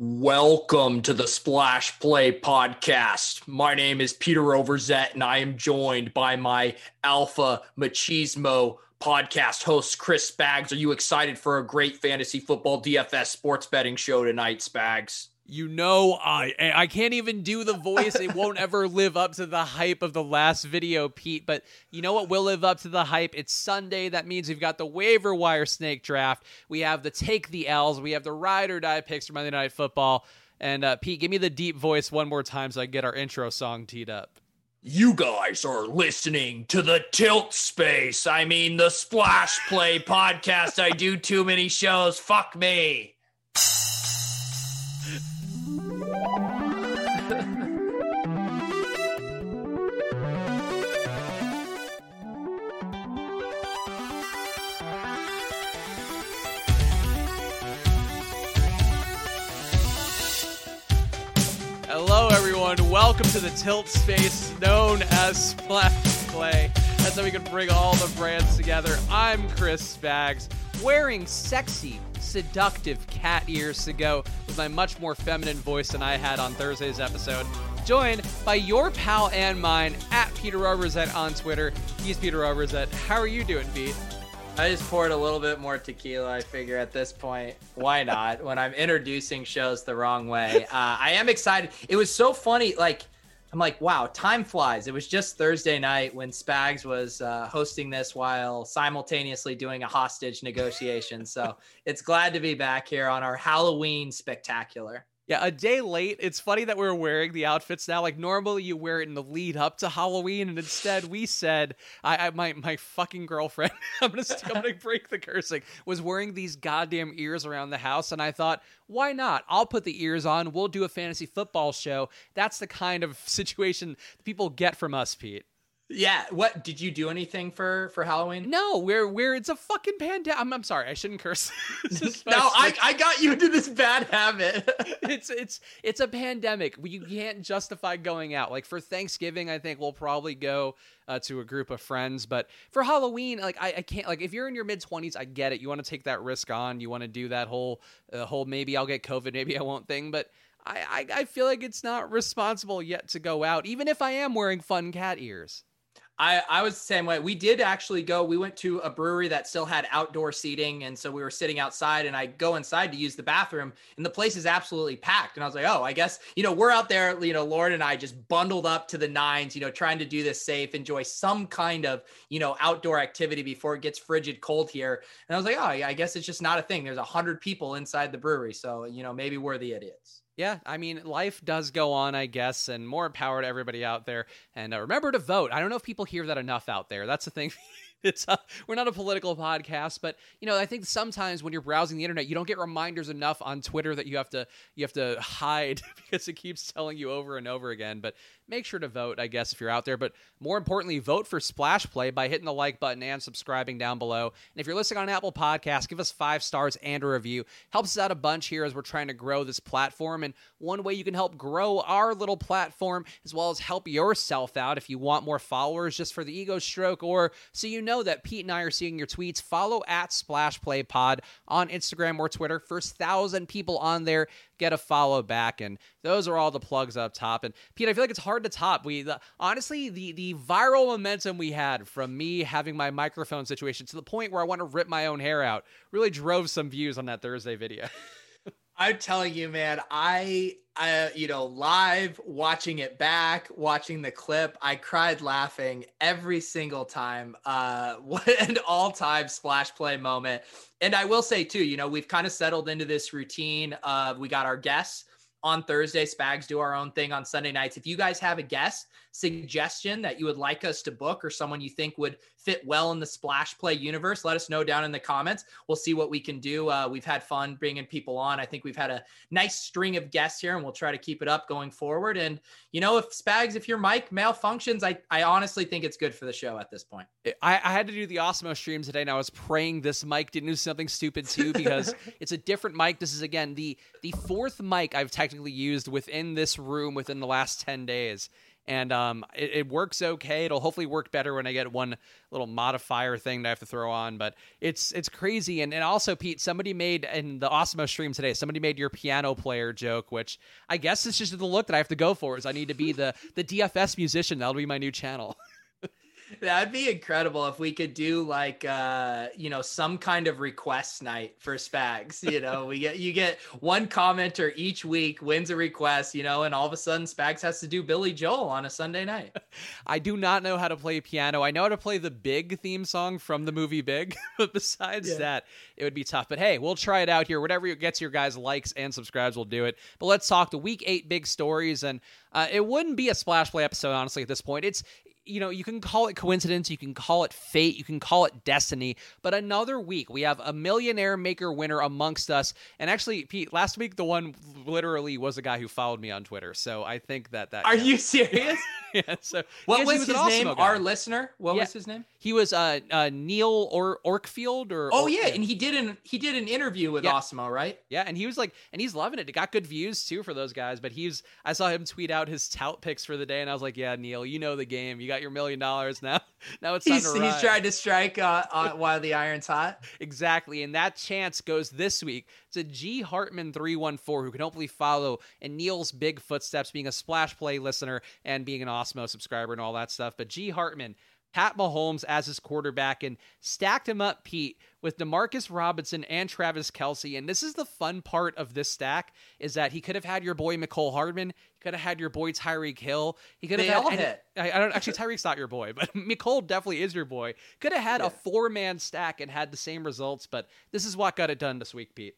Welcome to the Splash Play podcast. My name is Peter Overzet, and I am joined by my Alpha Machismo podcast host, Chris Spags. Are you excited for a great fantasy football DFS sports betting show tonight, Spags? You know, I I can't even do the voice. It won't ever live up to the hype of the last video, Pete. But you know what will live up to the hype? It's Sunday. That means we've got the waiver wire snake draft. We have the take the L's. We have the ride or die picks for Monday Night Football. And uh, Pete, give me the deep voice one more time so I can get our intro song teed up. You guys are listening to the Tilt Space. I mean, the Splash Play podcast. I do too many shows. Fuck me. Hello, everyone. Welcome to the tilt space known as Splash Play. That's how we can bring all the brands together. I'm Chris Spags, wearing sexy, seductive cat ears to go with my much more feminine voice than I had on Thursday's episode. Joined by your pal and mine at Peter Overzet on Twitter. He's Peter Overzet. How are you doing, Pete? I just poured a little bit more tequila. I figure at this point, why not? when I'm introducing shows the wrong way, uh, I am excited. It was so funny. Like, I'm like, wow, time flies. It was just Thursday night when Spags was uh, hosting this while simultaneously doing a hostage negotiation. so it's glad to be back here on our Halloween spectacular. Yeah, a day late. It's funny that we're wearing the outfits now. Like normally you wear it in the lead up to Halloween, and instead we said, I, I my my fucking girlfriend, I'm gonna I'm gonna break the cursing, was wearing these goddamn ears around the house, and I thought, why not? I'll put the ears on. We'll do a fantasy football show. That's the kind of situation people get from us, Pete. Yeah. What did you do anything for for Halloween? No, we're we're it's a fucking pandemic. I'm, I'm sorry, I shouldn't curse. no, I, I got you into this bad habit. it's it's it's a pandemic. You can't justify going out. Like for Thanksgiving, I think we'll probably go uh, to a group of friends. But for Halloween, like I, I can't. Like if you're in your mid twenties, I get it. You want to take that risk on. You want to do that whole uh, whole maybe I'll get COVID, maybe I won't thing. But I, I I feel like it's not responsible yet to go out, even if I am wearing fun cat ears. I, I was the same way. We did actually go. We went to a brewery that still had outdoor seating. And so we were sitting outside, and I go inside to use the bathroom, and the place is absolutely packed. And I was like, oh, I guess, you know, we're out there, you know, Lauren and I just bundled up to the nines, you know, trying to do this safe, enjoy some kind of, you know, outdoor activity before it gets frigid cold here. And I was like, oh, yeah, I guess it's just not a thing. There's a hundred people inside the brewery. So, you know, maybe we're the idiots yeah, I mean, life does go on, I guess, and more power to everybody out there. And uh, remember to vote. I don't know if people hear that enough out there. That's the thing. it's a, we're not a political podcast, but you know, I think sometimes when you're browsing the internet, you don't get reminders enough on Twitter that you have to you have to hide because it keeps telling you over and over again. But make sure to vote, I guess, if you're out there. But more importantly, vote for Splash Play by hitting the like button and subscribing down below. And if you're listening on Apple Podcasts, give us five stars and a review. Helps us out a bunch here as we're trying to grow this platform. And one way you can help grow our little platform, as well as help yourself out if you want more followers just for the ego stroke, or so you know that Pete and I are seeing your tweets, follow at Splash Play Pod on Instagram or Twitter. First thousand people on there get a follow back. And those are all the plugs up top. And Pete, I feel like it's hard to top. We the, honestly the the viral momentum we had from me having my microphone situation to the point where I want to rip my own hair out really drove some views on that Thursday video. I'm telling you, man, I, I, you know, live watching it back, watching the clip, I cried laughing every single time. Uh, what an all time splash play moment. And I will say, too, you know, we've kind of settled into this routine of we got our guests on Thursday. Spags do our own thing on Sunday nights. If you guys have a guest suggestion that you would like us to book or someone you think would fit well in the splash play universe, let us know down in the comments. We'll see what we can do. Uh, we've had fun bringing people on. I think we've had a nice string of guests here and we'll try to keep it up going forward. And, you know, if Spags, if your mic malfunctions, I, I honestly think it's good for the show at this point. I, I had to do the Awesemo stream today and I was praying this mic didn't do something stupid too because it's a different mic. This is, again, the, the fourth mic I've technically used within this room within the last 10 days and um, it, it, works okay. It'll hopefully work better when I get one little modifier thing that I have to throw on. But it's it's crazy, and and also Pete, somebody made in the Awesemo stream today, somebody made your piano player joke, which I guess is just the look that I have to go for. Is I need to be the the DFS musician. That'll be my new channel. That'd be incredible if we could do like uh you know some kind of request night for Spags. You know, we get you get one commenter each week wins a request, you know, and all of a sudden Spags has to do Billy Joel on a Sunday night. I do not know how to play piano. I know how to play the Big theme song from the movie Big, but besides yeah. that, it would be tough. But hey, we'll try it out here. Whatever gets your guys likes and subscribes, we'll do it. But let's talk the week eight big stories and uh, it wouldn't be a splash play episode honestly at this point it's you know, you can call it coincidence, you can call it fate, you can call it destiny, but another week we have a millionaire maker winner amongst us. And actually, Pete, last week the one literally was a guy who followed me on Twitter. So I think that that Are you serious? yeah. So what was, was his name? Our listener. What yeah. was his name? He was uh, uh Neil or Orkfield or Oh yeah, and he did an he did an interview with yeah. Awesemo, right? Yeah, and he was like and he's loving it. It got good views too for those guys, but he's I saw him tweet out his tout picks for the day and I was like, "Yeah, Neil, you know the game. You got your million dollars now. Now it's time he's, to He's trying to strike uh, uh, while the iron's hot. exactly, and that chance goes this week to G Hartman three one four, who can hopefully follow in Neil's big footsteps, being a splash play listener and being an Awesemo subscriber and all that stuff. But G Hartman Pat Mahomes as his quarterback and stacked him up, Pete, with Demarcus Robinson and Travis Kelce. And this is the fun part of this stack is that he could have had your boy Mecole Hardman. He could have had your boy Tyreek Hill. He could have they had all hit. I, I, don't actually Tyreek's not your boy, but Mecole definitely is your boy. Could have had yeah. a four man stack and had the same results, but this is what got it done this week, Pete.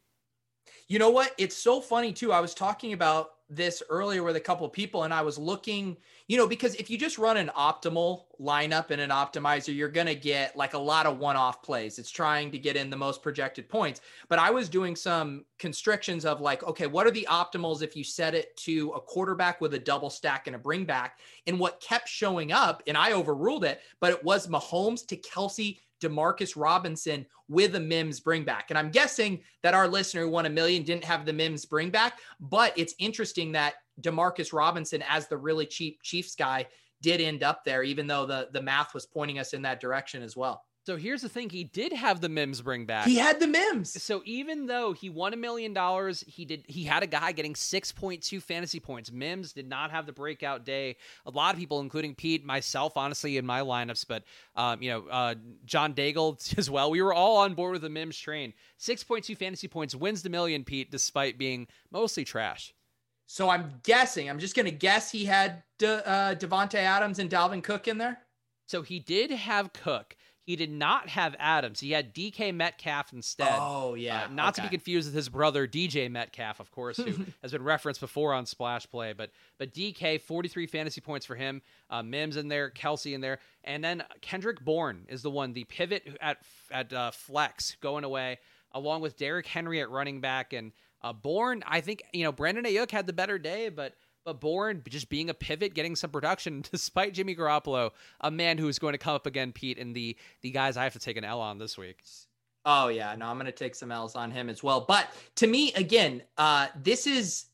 You know what? It's so funny too. I was talking about this earlier with a couple of people and I was looking, you know, because if you just run an optimal lineup in an optimizer, you're going to get like a lot of one off plays. It's trying to get in the most projected points. But I was doing some constrictions of like, okay, what are the optimals if you set it to a quarterback with a double stack and a bring back? And what kept showing up, and I overruled it, but it was Mahomes to Kelce Demarcus Robinson with a Mims bring back. And I'm guessing that our listener who won a million didn't have the Mims bring back, but it's interesting that Demarcus Robinson, as the really cheap Chiefs guy, did end up there, even though the, the math was pointing us in that direction as well. So here's the thing: he did have the Mims bring back. He had the Mims. So even though he won a million dollars, he did. He had a guy getting six point two fantasy points. Mims did not have the breakout day. A lot of people, including Pete, myself, honestly, in my lineups, but um, you know, uh, John Daigle as well. We were all on board with the Mims train. Six point two fantasy points wins the million, Pete, despite being mostly trash. So I'm guessing. I'm just going to guess he had De, uh, Davante Adams and Dalvin Cook in there. So he did have Cook. He did not have Adams. He had DK Metcalf instead. Oh, yeah. Uh, not okay. to be confused with his brother DJ Metcalf, of course, who has been referenced before on Splash Play. But but DK, 43 fantasy points for him. Uh, Mims in there, Kelce in there. And then Kendrick Bourne is the one, the pivot at, at uh, flex going away, along with Derrick Henry at running back. And uh, Bourne, I think, you know, Brandon Aiyuk had the better day, but – but Bourne just being a pivot, getting some production, despite Jimmy Garoppolo, a man who is going to come up again, Pete, and the the guys I have to take an L on this week. Oh yeah, no, I'm going to take some L's on him as well. But to me, again, uh, this is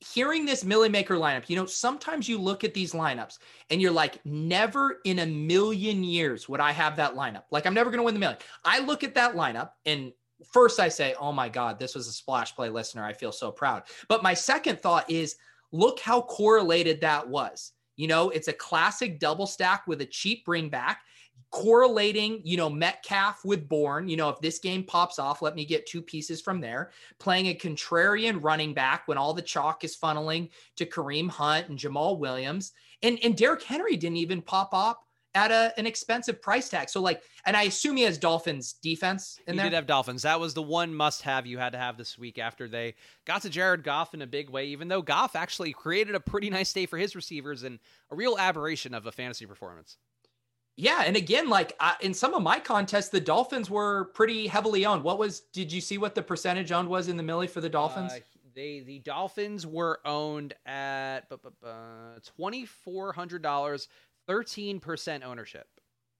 hearing this Millie Maker lineup. You know, sometimes you look at these lineups and you're like, never in a million years would I have that lineup. Like, I'm never going to win the million. I look at that lineup and first I say, oh my God, this was a splash play listener. I feel so proud. But my second thought is, look how correlated that was. You know, it's a classic double stack with a cheap bring back correlating, you know, Metcalf with Bourne. You know, if this game pops off, let me get two pieces from there. Playing a contrarian running back when all the chalk is funneling to Kareem Hunt and Jamaal Williams. And and Derrick Henry didn't even pop up at a, an expensive price tag. So like, and I assume he has Dolphins defense in he there. did have Dolphins. That was the one must have you had to have this week after they got to Jared Goff in a big way, even though Goff actually created a pretty nice day for his receivers and a real aberration of a fantasy performance. Yeah, and again, like uh, in some of my contests, the Dolphins were pretty heavily owned. What was? Did you see what the percentage owned was in the Millie for the Dolphins? Uh, they the Dolphins were owned at twenty four hundred dollars 13% ownership.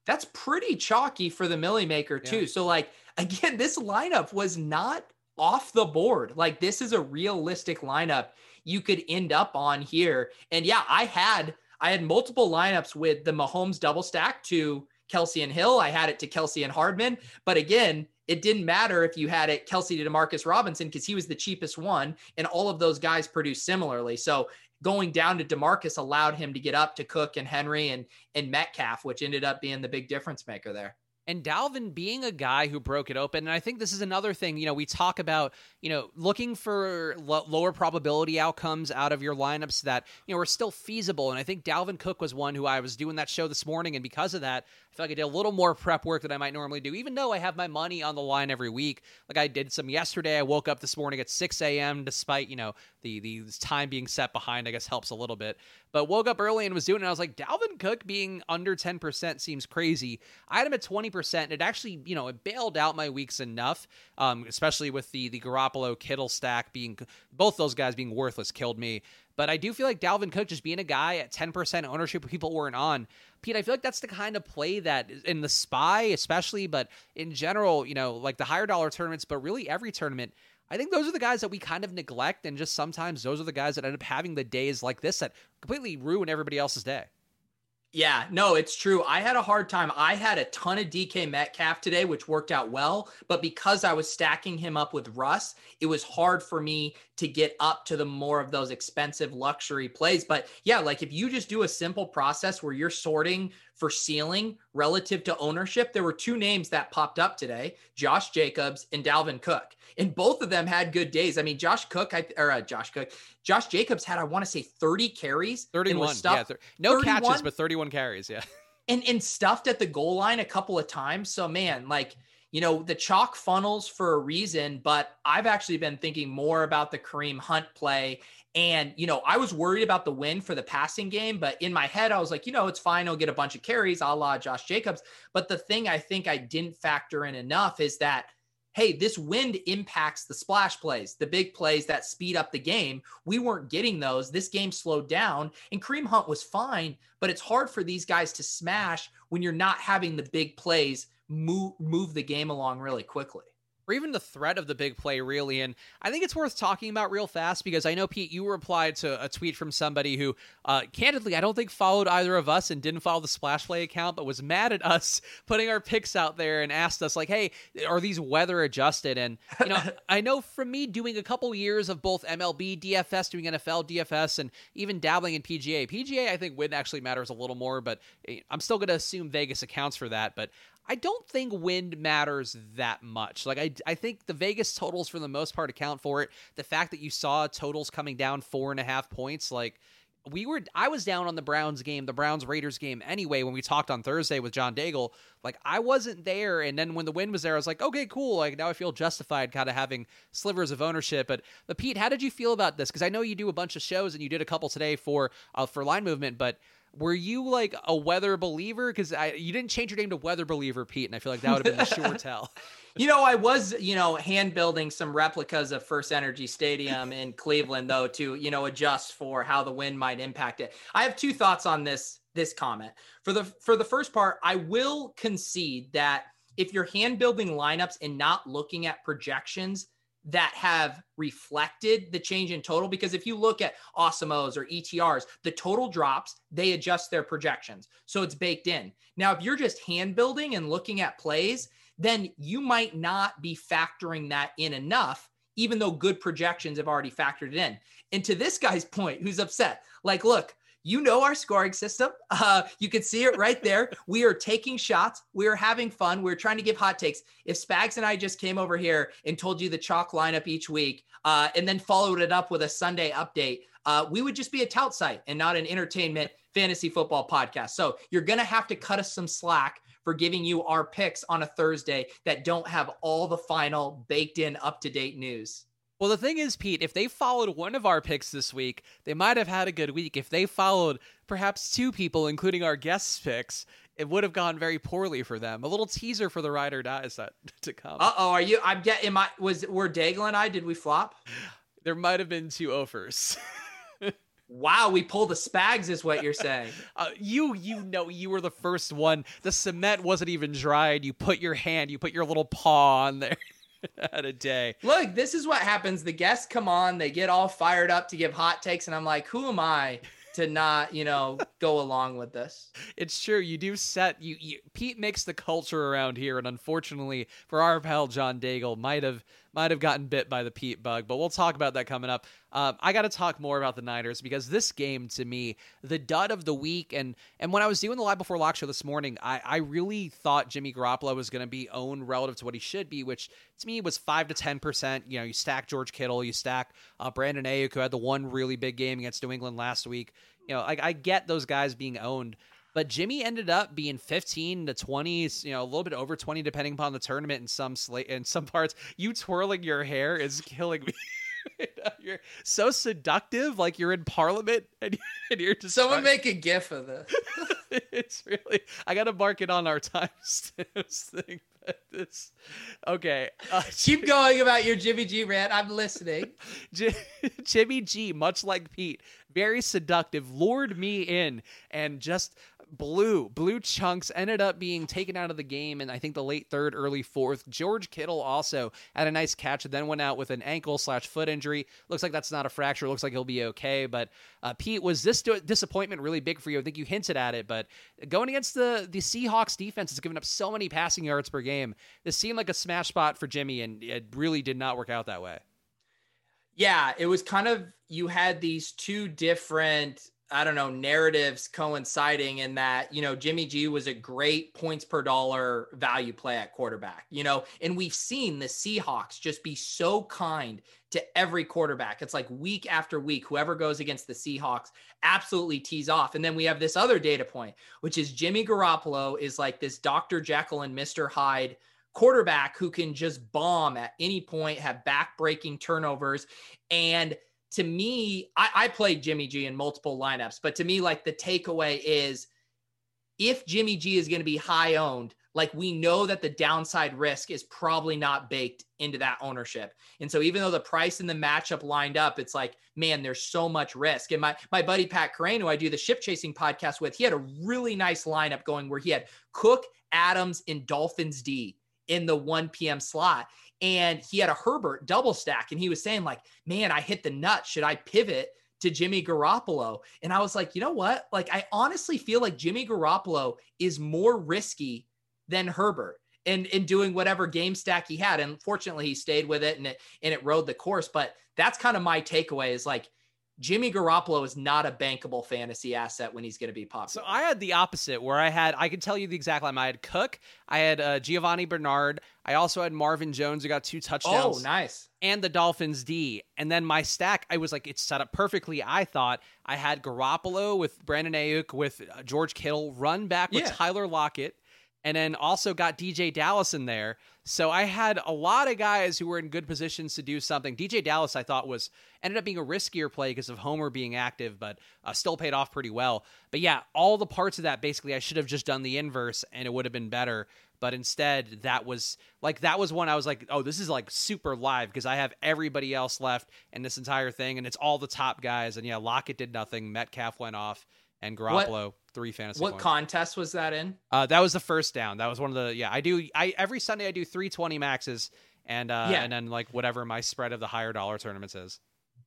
That's pretty chalky for the Millie Maker, too. Yeah. So, like, again, this lineup was not off the board. Like, this is a realistic lineup you could end up on here. And yeah, I had I had multiple lineups with the Mahomes double stack to Kelce and Hill. I had it to Kelce and Hardman. But again, it didn't matter if you had it Kelce to Demarcus Robinson because he was the cheapest one, and all of those guys produced similarly. So going down to Demarcus allowed him to get up to Cook and Henry and and Metcalf, which ended up being the big difference maker there and Dalvin being a guy who broke it open. And I think this is another thing, you know, we talk about, you know, looking for lo- lower probability outcomes out of your lineups that, you know, are still feasible. And I think Dalvin Cook was one who I was doing that show this morning. And because of that, I feel like I did a little more prep work than I might normally do, even though I have my money on the line every week. Like I did some yesterday. I woke up this morning at 6 a.m. despite, you know, the, the time being set behind, I guess helps a little bit. But woke up early and was doing it. I was like, Dalvin Cook being under 10% seems crazy. I had him at 20%, and it actually, you know, it bailed out my weeks enough, um, especially with the the Garoppolo Kittle stack being both those guys being worthless killed me. But I do feel like Dalvin Cook just being a guy at 10% ownership people weren't on. Pete, I feel like that's the kind of play that in the spy, especially, but in general, you know, like the higher dollar tournaments, but really every tournament, I think those are the guys that we kind of neglect, and just sometimes those are the guys that end up having the days like this that completely ruin everybody else's day. Yeah, no, it's true. I had a hard time. I had a ton of DK Metcalf today, which worked out well. But because I was stacking him up with Russ, it was hard for me to get up to the more of those expensive luxury plays. But yeah, like if you just do a simple process where you're sorting for ceiling relative to ownership, there were two names that popped up today Josh Jacobs and Dalvin Cook. And both of them had good days. I mean, Josh Cook, I, or uh, Josh Cook, Josh Jacobs had, I want to say, 30 carries. 31. Yeah, th- no 31. catches, but 31 carries. Yeah. And, and stuffed at the goal line a couple of times. So, man, like, you know, the chalk funnels for a reason, but I've actually been thinking more about the Kareem Hunt play. And, you know, I was worried about the win for the passing game, but in my head, I was like, you know, it's fine. I'll get a bunch of carries a la Josh Jacobs. But the thing I think I didn't factor in enough is that hey, this wind impacts the splash plays, the big plays that speed up the game. We weren't getting those. This game slowed down, and Kareem Hunt was fine, but it's hard for these guys to smash when you're not having the big plays move move the game along really quickly or even the threat of the big play, really. And I think it's worth talking about real fast because I know, Pete, you replied to a tweet from somebody who, uh, candidly, I don't think followed either of us and didn't follow the Splash Play account, but was mad at us putting our picks out there and asked us, like, hey, are these weather adjusted? And, you know, I know from me doing a couple years of both MLB, DFS, doing NFL, DFS, and even dabbling in PGA. PGA, I think wind actually matters a little more, but eh, I'm still going to assume Vegas accounts for that. But I don't think wind matters that much. Like I, I think the Vegas totals for the most part account for it. The fact that you saw totals coming down four and a half points, like we were I was down on the Browns game, the Browns Raiders game anyway when we talked on Thursday with John Daigle. Like I wasn't there and then when the wind was there I was like, "Okay, cool. Like now I feel justified kind of having slivers of ownership." But but Pete, how did you feel about this? Cuz I know you do a bunch of shows and you did a couple today for uh, for line movement, but were you like a weather believer? Because you didn't change your name to weather believer, Pete, and I feel like that would have been the sure tell. You know, I was, you know, hand building some replicas of First Energy Stadium in Cleveland, though, to you know adjust for how the wind might impact it. I have two thoughts on this this comment. For the for the first part, I will concede that if you're hand building lineups and not looking at projections, that have reflected the change in total because if you look at Awesemo's or ETRs, the total drops, they adjust their projections. So it's baked in. Now, if you're just hand building and looking at plays, then you might not be factoring that in enough, even though good projections have already factored it in. And to this guy's point, who's upset, like, look, you know our scoring system. Uh, you can see it right there. we are taking shots. We are having fun. We're trying to give hot takes. If Spags and I just came over here and told you the chalk lineup each week uh, and then followed it up with a Sunday update, uh, we would just be a tout site and not an entertainment fantasy football podcast. So you're going to have to cut us some slack for giving you our picks on a Thursday that don't have all the final baked in up to date news. Well, the thing is, Pete, if they followed one of our picks this week, they might have had a good week. If they followed perhaps two people, including our guest picks, it would have gone very poorly for them. A little teaser for the ride or dies that to come. Uh oh, are you? I'm getting. my? Was were Daigle and I? Did we flop? There might have been two offers. Wow, we pulled the spags, is what you're saying. uh, you, you know, you were the first one. The cement wasn't even dried. You put your hand, you put your little paw on there. at a day. Look, this is what happens. The guests come on, they get all fired up to give hot takes, and I'm like, who am I to not, you know, go along with this. It's true. You do set you, you Pete makes the culture around here, and unfortunately for our pal John Daigle, might have might have gotten bit by the Pete bug, but we'll talk about that coming up. Um, I got to talk more about the Niners because this game, to me, the dud of the week, and and when I was doing the live before lock show this morning, I, I really thought Jimmy Garoppolo was going to be owned relative to what he should be, which to me was five to ten percent. You know, you stack George Kittle, you stack uh, Brandon Aiyuk, who had the one really big game against New England last week. You know, I get those guys being owned, but Jimmy ended up being 15 to 20, you know, a little bit over 20 depending upon the tournament in some slate in some parts. You twirling your hair is killing me. you're so seductive, like you're in Parliament, and, you're just someone make a gif of this. it's really I got to mark it on our timestamps thing. This okay. Uh, Keep going about your Jimmy G rant. I'm listening. Jimmy G, much like Pete, very seductive, lured me in and just blue blue chunks ended up being taken out of the game and i think the late third early fourth. George kittle also had a nice catch and then went out with an ankle slash foot injury. Looks like that's not a fracture. Looks like he'll be okay. But uh, pete was this disappointment really big for you? I think you hinted at it but going against the the seahawks defense has given up so many passing yards per game. This seemed like a smash spot for jimmy and it really did not work out that way. Yeah it was kind of you had these two different I don't know, narratives coinciding in that, you know, Jimmy G was a great points per dollar value play at quarterback, you know, and we've seen the Seahawks just be so kind to every quarterback. It's like week after week, whoever goes against the Seahawks absolutely tees off. And then we have this other data point, which is Jimmy Garoppolo is like this Dr. Jekyll and Mr. Hyde quarterback who can just bomb at any point, have back breaking turnovers. And to me, I, I played Jimmy G in multiple lineups, but to me, like the takeaway is if Jimmy G is going to be high owned, like we know that the downside risk is probably not baked into that ownership. And so even though the price and the matchup lined up, it's like, man, there's so much risk. And my my buddy Pat Kerrane, who I do the ship chasing podcast with, he had a really nice lineup going where he had Cook, Adams, and Dolphins D in the 1 p.m. slot and he had a Herbert double stack, and he was saying like, "Man, I hit the nut. Should I pivot?" to Jimmy Garoppolo. And I was like, you know what? Like, I honestly feel like Jimmy Garoppolo is more risky than Herbert in, in doing whatever game stack he had. And fortunately, he stayed with it and it, and it rode the course. But that's kind of my takeaway is like, Jimmy Garoppolo is not a bankable fantasy asset when he's going to be popular. So I had the opposite, where I had I could tell you the exact line. I had Cook, I had uh, Giovani Bernard, I also had Marvin Jones who got two touchdowns. Oh, nice! And the Dolphins D, and then my stack, I was like, it's set up perfectly. I thought I had Garoppolo with Brandon Aiyuk with uh, George Kittle, run back with yeah. Tyler Lockett, and then also got DeeJay Dallas in there. So I had a lot of guys who were in good positions to do something. DeeJay Dallas, I thought, was ended up being a riskier play because of Homer being active, but uh, still paid off pretty well. But yeah, all the parts of that basically, I should have just done the inverse and it would have been better. But instead, that was like that was one I was like, oh, this is like super live because I have everybody else left in this entire thing, and it's all the top guys. And yeah, Lockett did nothing. Metcalf went off and Garoppolo what, three fantasy. What points. contest was that in? Uh, that was the first down. That was one of the yeah. I do I every Sunday I do three twenty maxes and uh, yeah. and then like whatever my spread of the higher dollar tournaments is.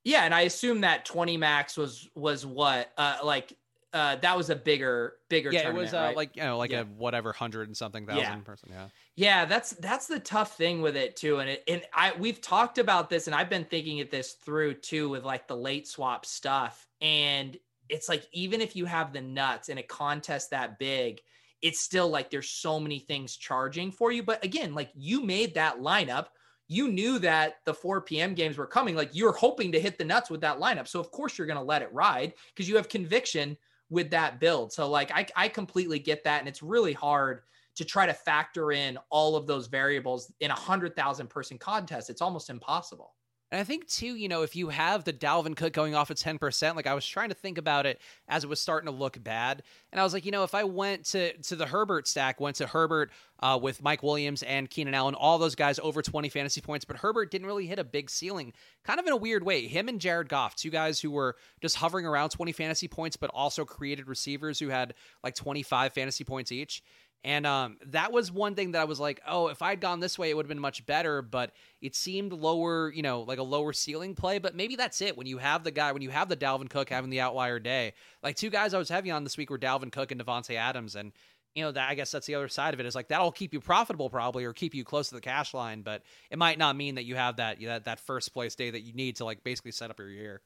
Yeah, and I assume that twenty max was was what uh like uh that was a bigger bigger tournament. yeah it was uh, right? like you know like yeah. a whatever hundred and something thousand yeah. person yeah yeah that's that's the tough thing with it too and it and i we've talked about this and i've been thinking of this through too with like the late swap stuff and it's like even if you have the nuts in a contest that big, it's still like there's so many things charging for you. But again, like you made that lineup. You knew that the 4 p.m. games were coming. Like you're hoping to hit the nuts with that lineup. So of course you're gonna let it ride because you have conviction with that build. So like I, I completely get that. And it's really hard to try to factor in all of those variables in a hundred thousand person contest. It's almost impossible. And I think too, you know, if you have the Dalvin Cook going off at 10%, like I was trying to think about it as it was starting to look bad. And I was like, you know, if I went to to the Herbert stack, went to Herbert uh, with Mike Williams and Keenan Allen, all those guys over 20 fantasy points, but Herbert didn't really hit a big ceiling, kind of in a weird way. Him and Jared Goff, two guys who were just hovering around 20 fantasy points, but also created receivers who had like 25 fantasy points each. And um, that was one thing that I was like, oh, if I'd gone this way, it would have been much better. But it seemed lower, you know, like a lower ceiling play. But maybe that's it. When you have the guy, when you have the Dalvin Cook having the outlier day, like two guys I was heavy on this week were Dalvin Cook and Davante Adams. And you know that I guess that's the other side of it is like that'll keep you profitable probably or keep you close to the cash line, but it might not mean that you have that that that first place day that you need to like basically set up your year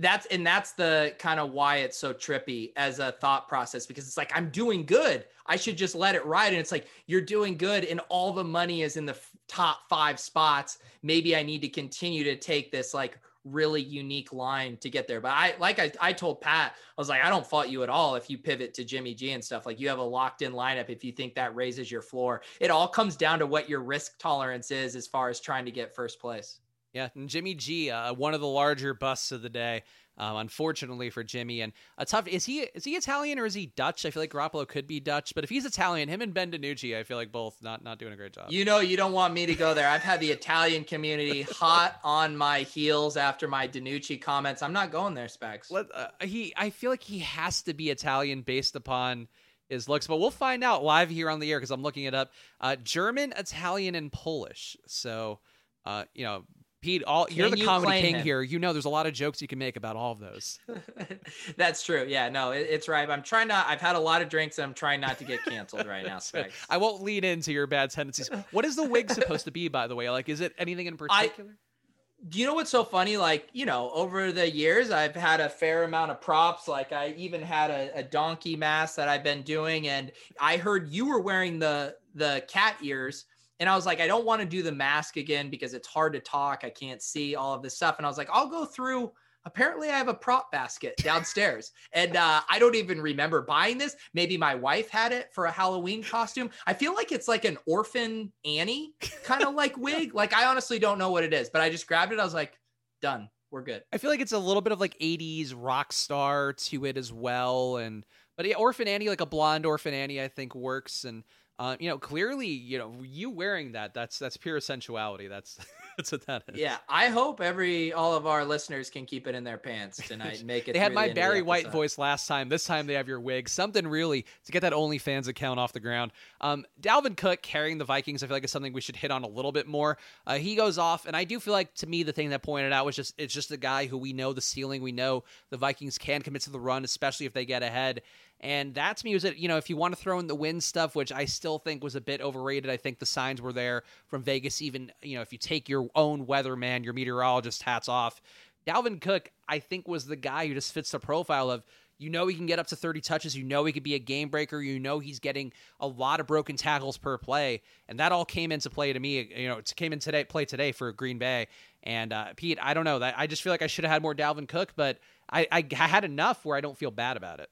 that's and that's the kind of why it's so trippy as a thought process because it's like I'm doing good. I should just let it ride. And it's like you're doing good, and all the money is in the f- top five spots. Maybe I need to continue to take this like really unique line to get there. But I like I, I told Pat, I was like, I don't fault you at all if you pivot to Jimmy G and stuff. Like you have a locked in lineup if you think that raises your floor. It all comes down to what your risk tolerance is as far as trying to get first place. Yeah, and Jimmy G, uh, one of the larger busts of the day. Um, unfortunately for Jimmy, and a tough is he is he Italian or is he Dutch? I feel like Garoppolo could be Dutch, but if he's Italian, him and Ben DiNucci, I feel like both not not doing a great job. You know, you don't want me to go there. I've had the Italian community hot on my heels after my DiNucci comments. I'm not going there, Spags. Let, uh, he, I feel like he has to be Italian based upon his looks, but we'll find out live here on the air because I'm looking it up. Uh, German, Italian, and Polish. So, uh, you know, Pete, all Can you're the you comedy king him? here. You know, there's a lot of jokes you can make about all of those. That's true. Yeah, no, it, it's right. I'm trying not. I've had a lot of drinks, and I'm trying not to get canceled right now. I won't lead into your bad tendencies. What is the wig supposed to be, by the way? Like, is it anything in particular? I, do you know what's so funny? Like, you know, over the years, I've had a fair amount of props. Like, I even had a, a donkey mask that I've been doing, and I heard you were wearing the the cat ears and I was like, I don't want to do the mask again because it's hard to talk. I can't see all of this stuff. And I was like, I'll go through. Apparently, I have a prop basket downstairs, and uh, I don't even remember buying this. Maybe my wife had it for a Halloween costume. I feel like it's like an orphan Annie kind of like wig. Like I honestly don't know what it is, but I just grabbed it. I was like, done. We're good. I feel like it's a little bit of like 80s rock star to it as well, and but yeah, Orphan Annie, like a blonde Orphan Annie, I think works and. Uh, you know, clearly, you know, you wearing that, that's that's pure sensuality. That's that's what that is. Yeah, I hope every all of our listeners can keep it in their pants tonight. Make it. they had my the Barry White voice last time. This time they have your wig. Something really to get that OnlyFans account off the ground. Um, Dalvin Cook carrying the Vikings, I feel like is something we should hit on a little bit more. Uh, he goes off, and I do feel like to me the thing that pointed out was just it's just a guy who we know the ceiling. We know the Vikings can commit to the run, especially if they get ahead. And that to me was it, you know, if you want to throw in the win stuff, which I still think was a bit overrated, I think the signs were there from Vegas, even, you know, if you take your own weatherman, your meteorologist hats off. Dalvin Cook, I think, was the guy who just fits the profile of you know he can get up to 30 touches. You know he could be a game breaker. You know he's getting a lot of broken tackles per play, and that all came into play to me. You know, it came in today play today for Green Bay. And uh, Pete, I don't know that I just feel like I should have had more Dalvin Cook, but I, I had enough where I don't feel bad about it.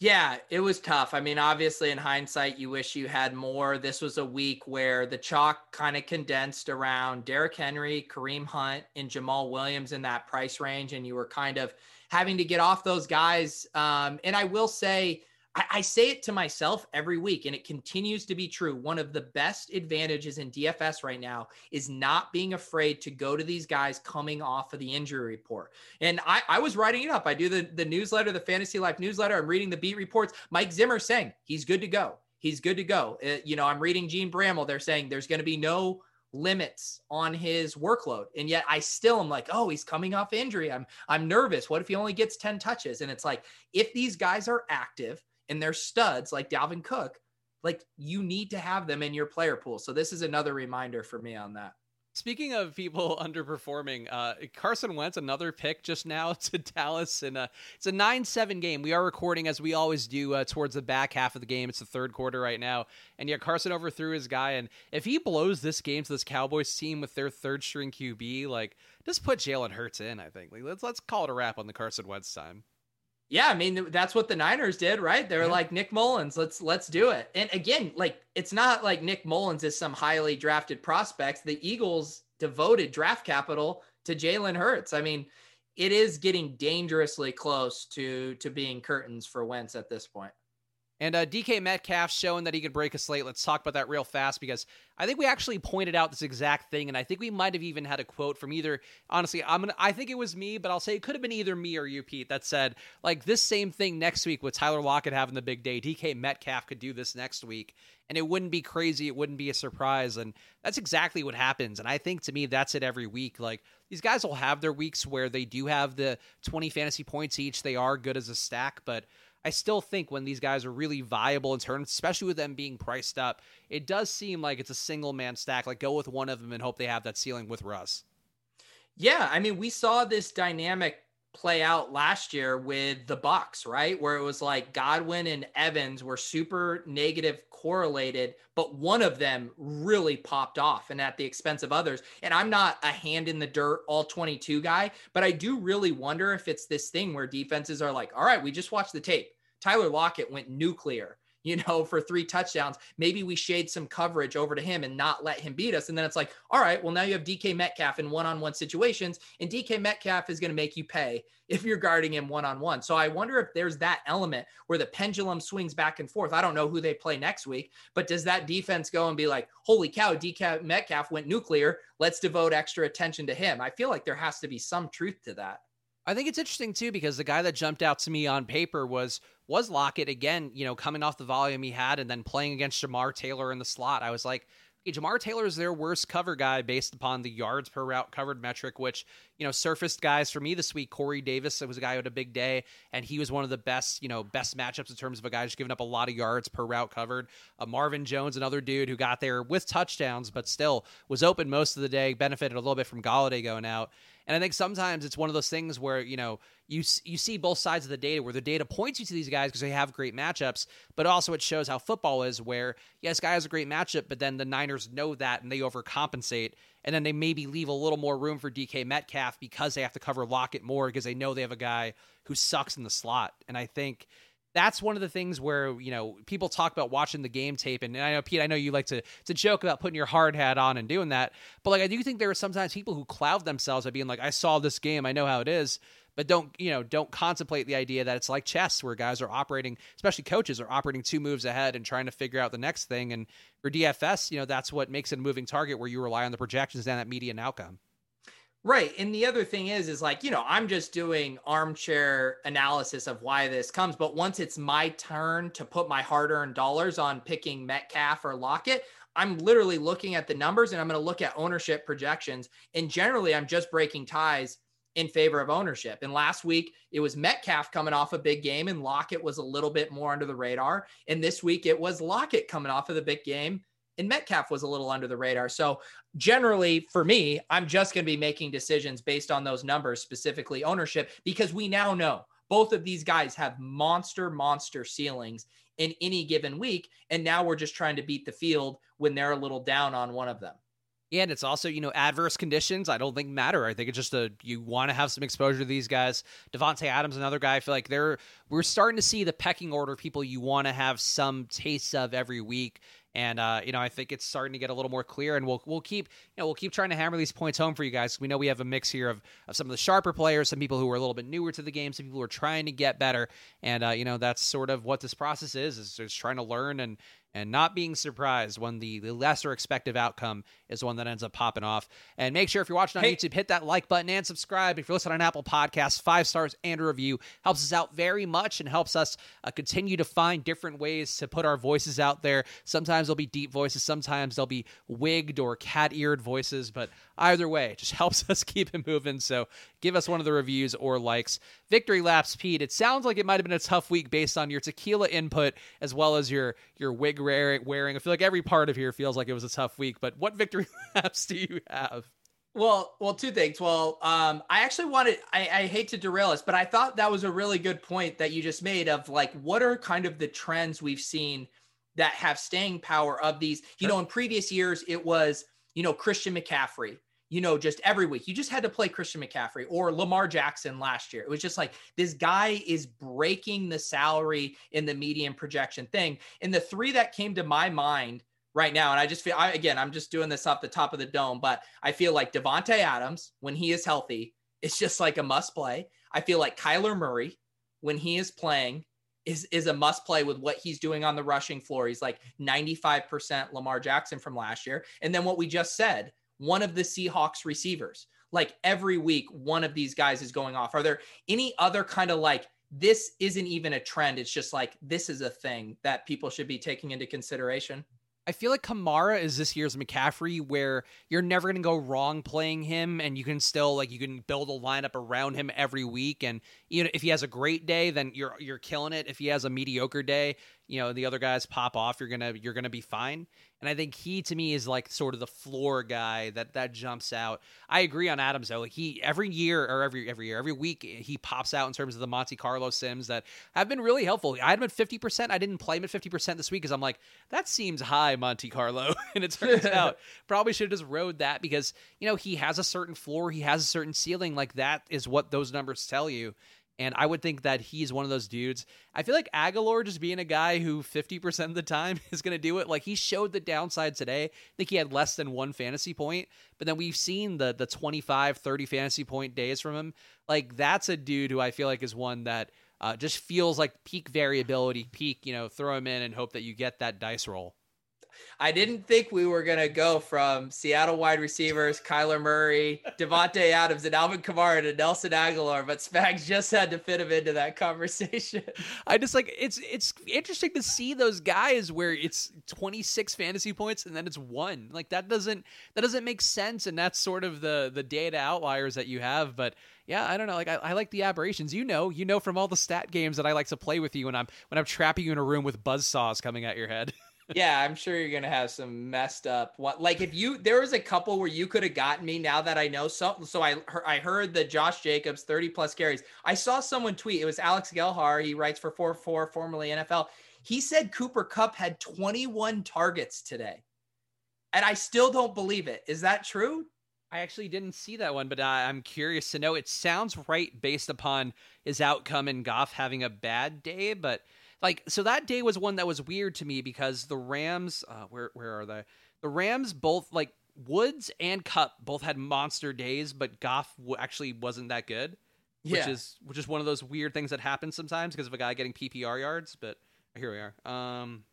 Yeah, it was tough. I mean, obviously, in hindsight, you wish you had more. This was a week where the chalk kind of condensed around Derrick Henry, Kareem Hunt, and Jamaal Williams in that price range. And you were kind of having to get off those guys. Um, and I will say, I, I, say it to myself every week, and it continues to be true. One of the best advantages in DFS right now is not being afraid to go to these guys coming off of the injury report. And I, I was writing it up. I do the, the newsletter, the Fantasy Life newsletter. I'm reading the beat reports. Mike Zimmer saying he's good to go. He's good to go. Uh, you know, I'm reading Gene Bramwell. They're saying there's going to be no limits on his workload and yet i still am like oh he's coming off injury i'm i'm nervous what if he only gets 10 touches and it's like if these guys are active and they're studs like Dalvin Cook, like you need to have them in your player pool. So this is another reminder for me on that. Speaking of people underperforming, uh, Carson Wentz another pick just now to Dallas, and uh, it's a nine-seven game. We are recording as we always do uh, towards the back half of the game. It's the third quarter right now, and yet Carson overthrew his guy. And if he blows this game to this Cowboys team with their third-string QB, like just put Jalen Hurts in. I think like, let's let's call it a wrap on the Carson Wentz time. Yeah, I mean that's what the Niners did, right? They're yeah. like Nick Mullens, let's let's do it. And again, like it's not like Nick Mullens is some highly drafted prospect. The Eagles devoted draft capital to Jalen Hurts. I mean, it is getting dangerously close to to being curtains for Wentz at this point. And uh, DK Metcalf showing that he could break a slate. Let's talk about that real fast because I think we actually pointed out this exact thing, and I think we might have even had a quote from either. Honestly, I'm gonna. I think it was me, but I'll say it could have been either me or you, Pete, that said like this same thing next week with Tyler Lockett having the big day. DK Metcalf could do this next week, and it wouldn't be crazy. It wouldn't be a surprise, and that's exactly what happens. And I think to me, that's it every week. Like these guys will have their weeks where they do have the 20 fantasy points each. They are good as a stack, but I still think when these guys are really viable in terms, especially with them being priced up, it does seem like it's a single man stack. Like go with one of them and hope they have that ceiling with Russ. Yeah, I mean, we saw this dynamic play out last year with the Bucs, right? Where it was like Godwin and Evans were super negative correlated, but one of them really popped off and at the expense of others. And I'm not a hand in the dirt all 22 guy, but I do really wonder if it's this thing where defenses are like, all right, we just watched the tape. Tyler Lockett went nuclear you know, for three touchdowns. Maybe we shade some coverage over to him and not let him beat us. And then it's like, all right, well, now you have DK Metcalf in one on one situations, and DK Metcalf is going to make you pay if you're guarding him one on one. So I wonder if there's that element where the pendulum swings back and forth. I don't know who they play next week, but does that defense go and be like, holy cow, DK Metcalf went nuclear? Let's devote extra attention to him. I feel like there has to be some truth to that. I think it's interesting too because the guy that jumped out to me on paper was was Lockett again, you know, coming off the volume he had and then playing against Jamar Taylor in the slot. I was like, okay, Jamar Taylor is their worst cover guy based upon the yards per route covered metric, which, you know, surfaced guys for me this week. Corey Davis was a guy who had a big day, and he was one of the best, you know, best matchups in terms of a guy who's giving up a lot of yards per route covered. Uh, Marvin Jones, another dude who got there with touchdowns, but still was open most of the day, benefited a little bit from Golladay going out. And I think sometimes it's one of those things where you know you you see both sides of the data, where the data points you to these guys because they have great matchups, but also it shows how football is. Where yes, guy has a great matchup, but then the Niners know that and they overcompensate, and then they maybe leave a little more room for DK Metcalf because they have to cover Lockett more because they know they have a guy who sucks in the slot. And I think that's one of the things where you know people talk about watching the game tape. And I know Pete I know you like to to joke about putting your hard hat on and doing that. But like I do think there are sometimes people who cloud themselves by being like I saw this game. I know how it is. But don't you know don't contemplate the idea that it's like chess where guys are operating especially coaches are operating two moves ahead and trying to figure out the next thing. And for DFS you know that's what makes it a moving target where you rely on the projections and that median outcome Right. And the other thing is, is like, you know, I'm just doing armchair analysis of why this comes. But once it's my turn to put my hard earned dollars on picking Metcalf or Lockett, I'm literally looking at the numbers and I'm going to look at ownership projections. And generally, I'm just breaking ties in favor of ownership. And last week, it was Metcalf coming off a big game and Lockett was a little bit more under the radar. And this week, it was Lockett coming off of the big game and Metcalf was a little under the radar. So generally for me, I'm just going to be making decisions based on those numbers, specifically ownership, because we now know both of these guys have monster, monster ceilings in any given week. And now we're just trying to beat the field when they're a little down on one of them. And it's also, you know, adverse conditions. I don't think matter. I think it's just a you want to have some exposure to these guys. Davante Adams, another guy. I feel like they're we're starting to see the pecking order of people you want to have some taste of every week. And uh, you know, I think it's starting to get a little more clear, and we'll we'll keep you know we'll keep trying to hammer these points home for you guys. We know we have a mix here of, of some of the sharper players, some people who are a little bit newer to the game, some people who are trying to get better, and uh, you know that's sort of what this process is: is just trying to learn and and not being surprised when the, the lesser expected outcome is one that ends up popping off. And make sure if you're watching on hey. YouTube, hit that like button and subscribe. If you're listening on Apple Podcasts, five stars and a review helps us out very much and helps us uh, continue to find different ways to put our voices out there. Sometimes they'll be deep voices, sometimes they'll be wigged or cat eared voices, but either way, it just helps us keep it moving. So give us one of the reviews or likes. Victory laps, Pete. It sounds like it might have been a tough week based on your tequila input as well as your your wig wearing. I feel like every part of here feels like it was a tough week. But what victory laps do you have? Well, well, two things. Well, um, I actually wanted. I, I hate to derail us, but I thought that was a really good point that you just made of like what are kind of the trends we've seen that have staying power of these. You know, in previous years, it was you know Christian McCaffrey you know, just every week. You just had to play Christian McCaffrey or Lamar Jackson last year. It was just like this guy is breaking the salary in the median projection thing. And the three that came to my mind right now, and I just feel I, again, I'm just doing this off the top of the dome, but I feel like Davante Adams when he is healthy, it's just like a must play. I feel like Kyler Murray when he is playing is is a must play with what he's doing on the rushing floor. He's like 95% Lamar Jackson from last year. And then what we just said, one of the Seahawks receivers. Like every week, one of these guys is going off. Are there any other kind of like this isn't even a trend? It's just like this is a thing that people should be taking into consideration. I feel like Kamara is this year's McCaffrey, where you're never going to go wrong playing him, and you can still like you can build a lineup around him every week. And you know, if he has a great day, then you're you're killing it. If he has a mediocre day, you know the other guys pop off. You're gonna you're gonna be fine. And I think he to me is like sort of the floor guy that that jumps out. I agree on Adams though. Like he every year or every every year, every week he pops out in terms of the Monte Carlo sims that have been really helpful. I had him at 50%. I didn't play him at 50% this week because I'm like, that seems high, Monte Carlo. and it turns out probably should have just rode that because, you know, he has a certain floor, he has a certain ceiling. Like that is what those numbers tell you. And I would think that he's one of those dudes. I feel like Agholor just being a guy who 50% of the time is going to do it. Like he showed the downside today. I think he had less than one fantasy point, but then we've seen the the 25, 30 fantasy point days from him. Like that's a dude who I feel like is one that uh, just feels like peak variability, peak, you know, throw him in and hope that you get that dice roll. I didn't think we were gonna go from Seattle wide receivers, Kyler Murray, Davante Adams, and Alvin Kamara to Nelson Agholor, but Spags just had to fit him into that conversation. I just like it's it's interesting to see those guys where it's 26 fantasy points and then it's one. Like that doesn't that doesn't make sense, and that's sort of the the data outliers that you have, but yeah, I don't know. Like I, I, like the aberrations. You know, you know from all the stat games that I like to play with you when I'm when I'm trapping you in a room with buzz saws coming at your head. yeah, I'm sure you're gonna have some messed up. What like if you there was a couple where you could have gotten me now that I know something. So I I heard the Josh Jacobs 30 plus carries. I saw someone tweet. It was Alex Gelhar. He writes for 4-4, formerly NFL. He said Cooper Kupp had 21 targets today, and I still don't believe it. Is that true? I actually didn't see that one, but I'm curious to know. It sounds right based upon his outcome and Goff having a bad day, but like so that day was one that was weird to me because the Rams, uh, where where are they? The Rams both like Woods and Kupp both had monster days, but Goff w- actually wasn't that good. Yeah. Which is which is one of those weird things that happens sometimes because of a guy getting PPR yards. But here we are. Um,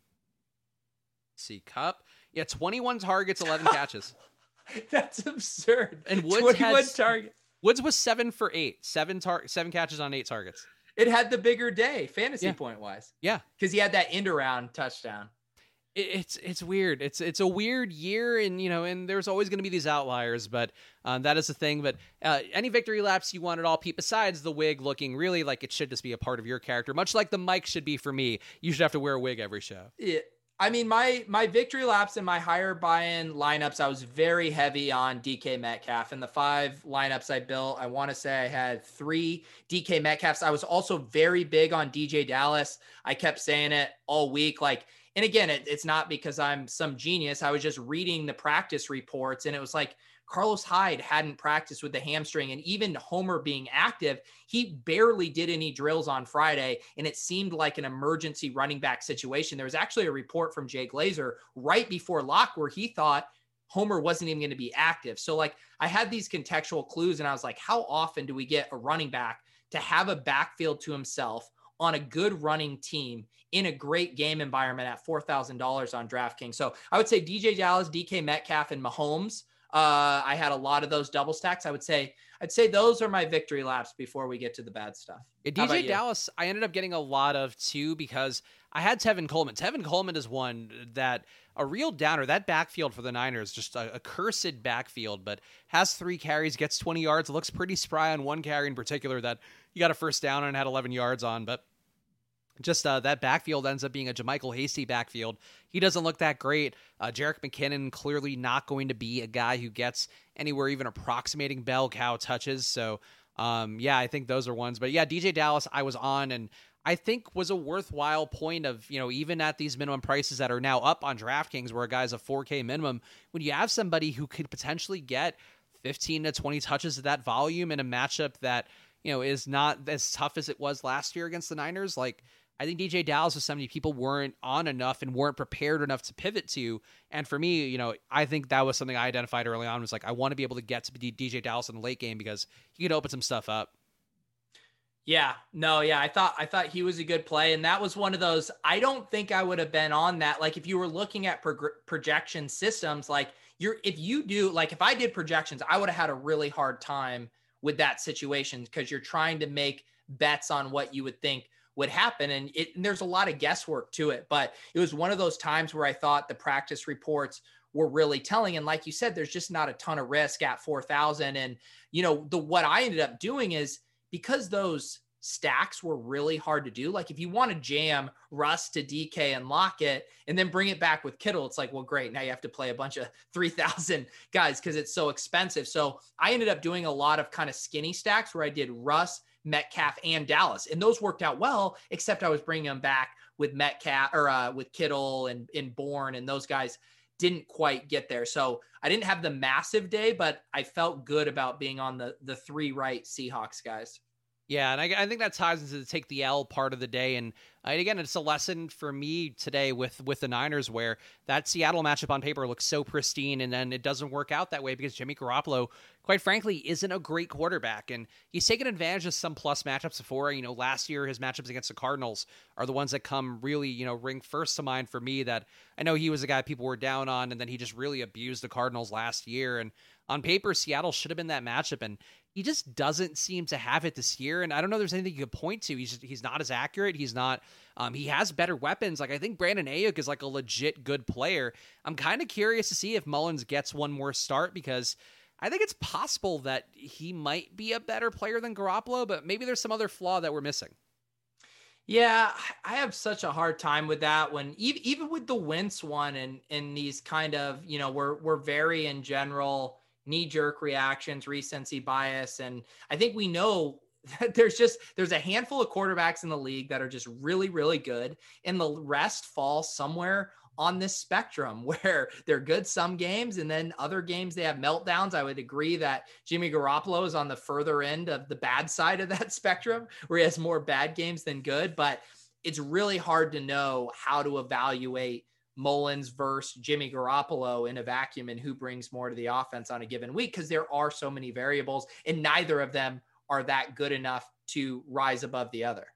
see Kupp, yeah, twenty one targets, eleven catches. That's absurd. And Woods had target. Woods was seven for eight, seven tar- seven catches on eight targets. It had the bigger day fantasy yeah. point wise. Yeah, because he had that end around touchdown. it's it's weird. It's it's a weird year, and you know, and there's always going to be these outliers, but um, that is the thing. But uh, any victory laps you want at all, Pete, besides the wig looking really like it should just be a part of your character, much like the mic should be for me. You should have to wear a wig every show. Yeah, I mean, my my victory laps and my higher buy-in lineups, I was very heavy on DK Metcalf. In the five lineups I built, I want to say I had three DK Metcalfs. I was also very big on DeeJay Dallas. I kept saying it all week. Like, and again, it, it's not because I'm some genius. I was just reading the practice reports, and it was like Carlos Hyde hadn't practiced with the hamstring, and even Homer being active, he barely did any drills on Friday, and it seemed like an emergency running back situation. There was actually a report from Jay Glazer right before lock where he thought Homer wasn't even going to be active. So, like, I had these contextual clues, and I was like, how often do we get a running back to have a backfield to himself? on a good running team in a great game environment at $4,000 on DraftKings. So I would say DeeJay Dallas, DK Metcalf, and Mahomes uh, I had a lot of those double stacks. I would say I'd say those are my victory laps before we get to the bad stuff. Yeah, DeeJay Dallas, I ended up getting a lot of too because I had Tevin Coleman. Tevin Coleman is one that a real downer. That backfield for the Niners, just a, a cursed backfield, but has three carries, gets 20 yards, looks pretty spry on one carry in particular that you got a first down and had 11 yards on, but just uh, that backfield ends up being a JaMycal Hasty backfield. He doesn't look that great. Uh, Jerick McKinnon clearly not going to be a guy who gets anywhere even approximating bell cow touches. So, um, yeah, I think those are ones. But yeah, DeeJay Dallas, I was on and I think was a worthwhile point of, you know, even at these minimum prices that are now up on DraftKings where a guy's a 4K minimum, when you have somebody who could potentially get 15 to 20 touches of that volume in a matchup that, you know, is not as tough as it was last year against the Niners, like – I think DeeJay Dallas was somebody people weren't on enough and weren't prepared enough to pivot to. And for me, you know, I think that was something I identified early on was like, I want to be able to get to DeeJay Dallas in the late game because he could open some stuff up. Yeah, no, yeah, I thought I thought he was a good play, and that was one of those. I don't think I would have been on that. Like if you were looking at pro- projection systems, like you're if you do like if I did projections, I would have had a really hard time with that situation because you're trying to make bets on what you would think would happen, and, it, and there's a lot of guesswork to it. But it was one of those times where I thought the practice reports were really telling. And like you said, there's just not a ton of risk at 4,000. And you know the what I ended up doing is because those stacks were really hard to do. Like if you want to jam Russ to DK and Lockett and then bring it back with Kittle, it's like, well, great. Now you have to play a bunch of 3,000 guys because it's so expensive. So I ended up doing a lot of kind of skinny stacks where I did Russ, Metcalf, and Dallas. And those worked out well, except I was bringing them back with Metcalf or uh, with Kittle and, and Bourne and those guys didn't quite get there. So I didn't have the massive day, but I felt good about being on the the three right Seahawks guys. Yeah, and I, I, think that ties into the take the L part of the day. And, uh, again, it's a lesson for me today with with the Niners, where that Seattle matchup on paper looks so pristine, and then it doesn't work out that way because Jimmy Garoppolo, quite frankly, isn't a great quarterback, and he's taken advantage of some plus matchups before. You know, last year his matchups against the Cardinals are the ones that come really, you know, ring first to mind for me. That I know he was a guy people were down on, and then he just really abused the Cardinals last year, and on paper, Seattle should have been that matchup, and he just doesn't seem to have it this year. And I don't know if there's anything you could point to. He's just, he's not as accurate. He's not. Um, he has better weapons. Like I think Brandon Aiyuk is like a legit good player. I'm kind of curious to see if Mullens gets one more start because I think it's possible that he might be a better player than Garoppolo, but maybe there's some other flaw that we're missing. Yeah, I have such a hard time with that when even with the Wentz one and and these kind of you know we're we're very in general knee jerk reactions, recency bias. And I think we know that there's just there's a handful of quarterbacks in the league that are just really really good and the rest fall somewhere on this spectrum where they're good some games and then other games they have meltdowns. I would agree that Jimmy Garoppolo is on the further end of the bad side of that spectrum where he has more bad games than good, but it's really hard to know how to evaluate Mullens versus Jimmy Garoppolo in a vacuum and who brings more to the offense on a given week because there are so many variables and neither of them are that good enough to rise above the other.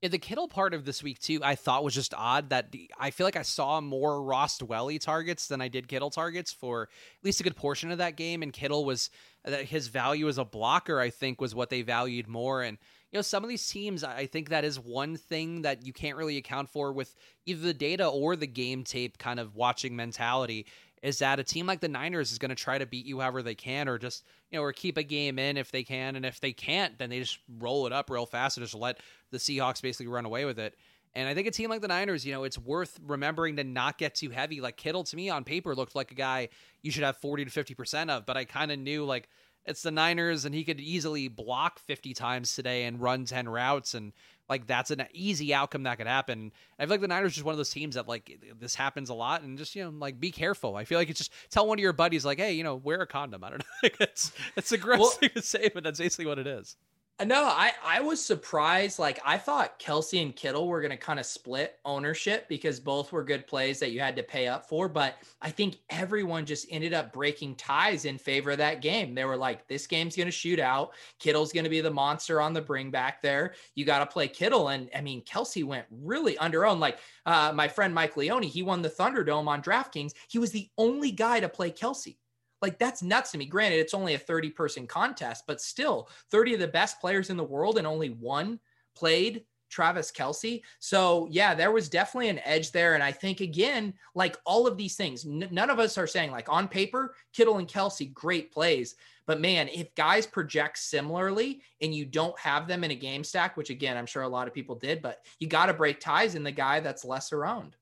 Yeah, the Kittle part of this week too, I thought was just odd that I feel like I saw more Ross Dwelley targets than I did Kittle targets for at least a good portion of that game, and Kittle was that his value as a blocker, I think, was what they valued more. And you know, some of these teams, I think that is one thing that you can't really account for with either the data or the game tape kind of watching mentality. Is that a team like the Niners is going to try to beat you however they can, or just you know, or keep a game in if they can, and if they can't, then they just roll it up real fast and just let the Seahawks basically run away with it. And I think a team like the Niners, you know, it's worth remembering to not get too heavy. Like Kittle to me on paper looked like a guy you should have 40 to 50% of, but I kind of knew like it's the Niners and he could easily block 50 times today and run 10 routes and like that's an easy outcome that could happen. I feel like the Niners just one of those teams that like this happens a lot and just you know like be careful. I feel like it's just tell one of your buddies like hey you know wear a condom. I don't know. it's it's a gross well, thing to say, but that's basically what it is. No, I I was surprised. Like I thought Kelce and Kittle were going to kind of split ownership because both were good plays that you had to pay up for. But I think everyone just ended up breaking ties in favor of that game. They were like, "This game's going to shoot out. Kittle's going to be the monster on the bring back there. You got to play Kittle." And I mean, Kelce went really under own. Like uh, my friend Mike Leone, he won the Thunderdome on DraftKings. He was the only guy to play Kelce. Like that's nuts to me. Granted, it's only a 30 person contest, but still 30 of the best players in the world and only one played Travis Kelce. So, yeah, there was definitely an edge there. And I think, again, like all of these things, n- none of us are saying, like on paper, Kittle and Kelce, great plays. But man, if guys project similarly and you don't have them in a game stack, which again, I'm sure a lot of people did, but you got to break ties in the guy that's lesser owned.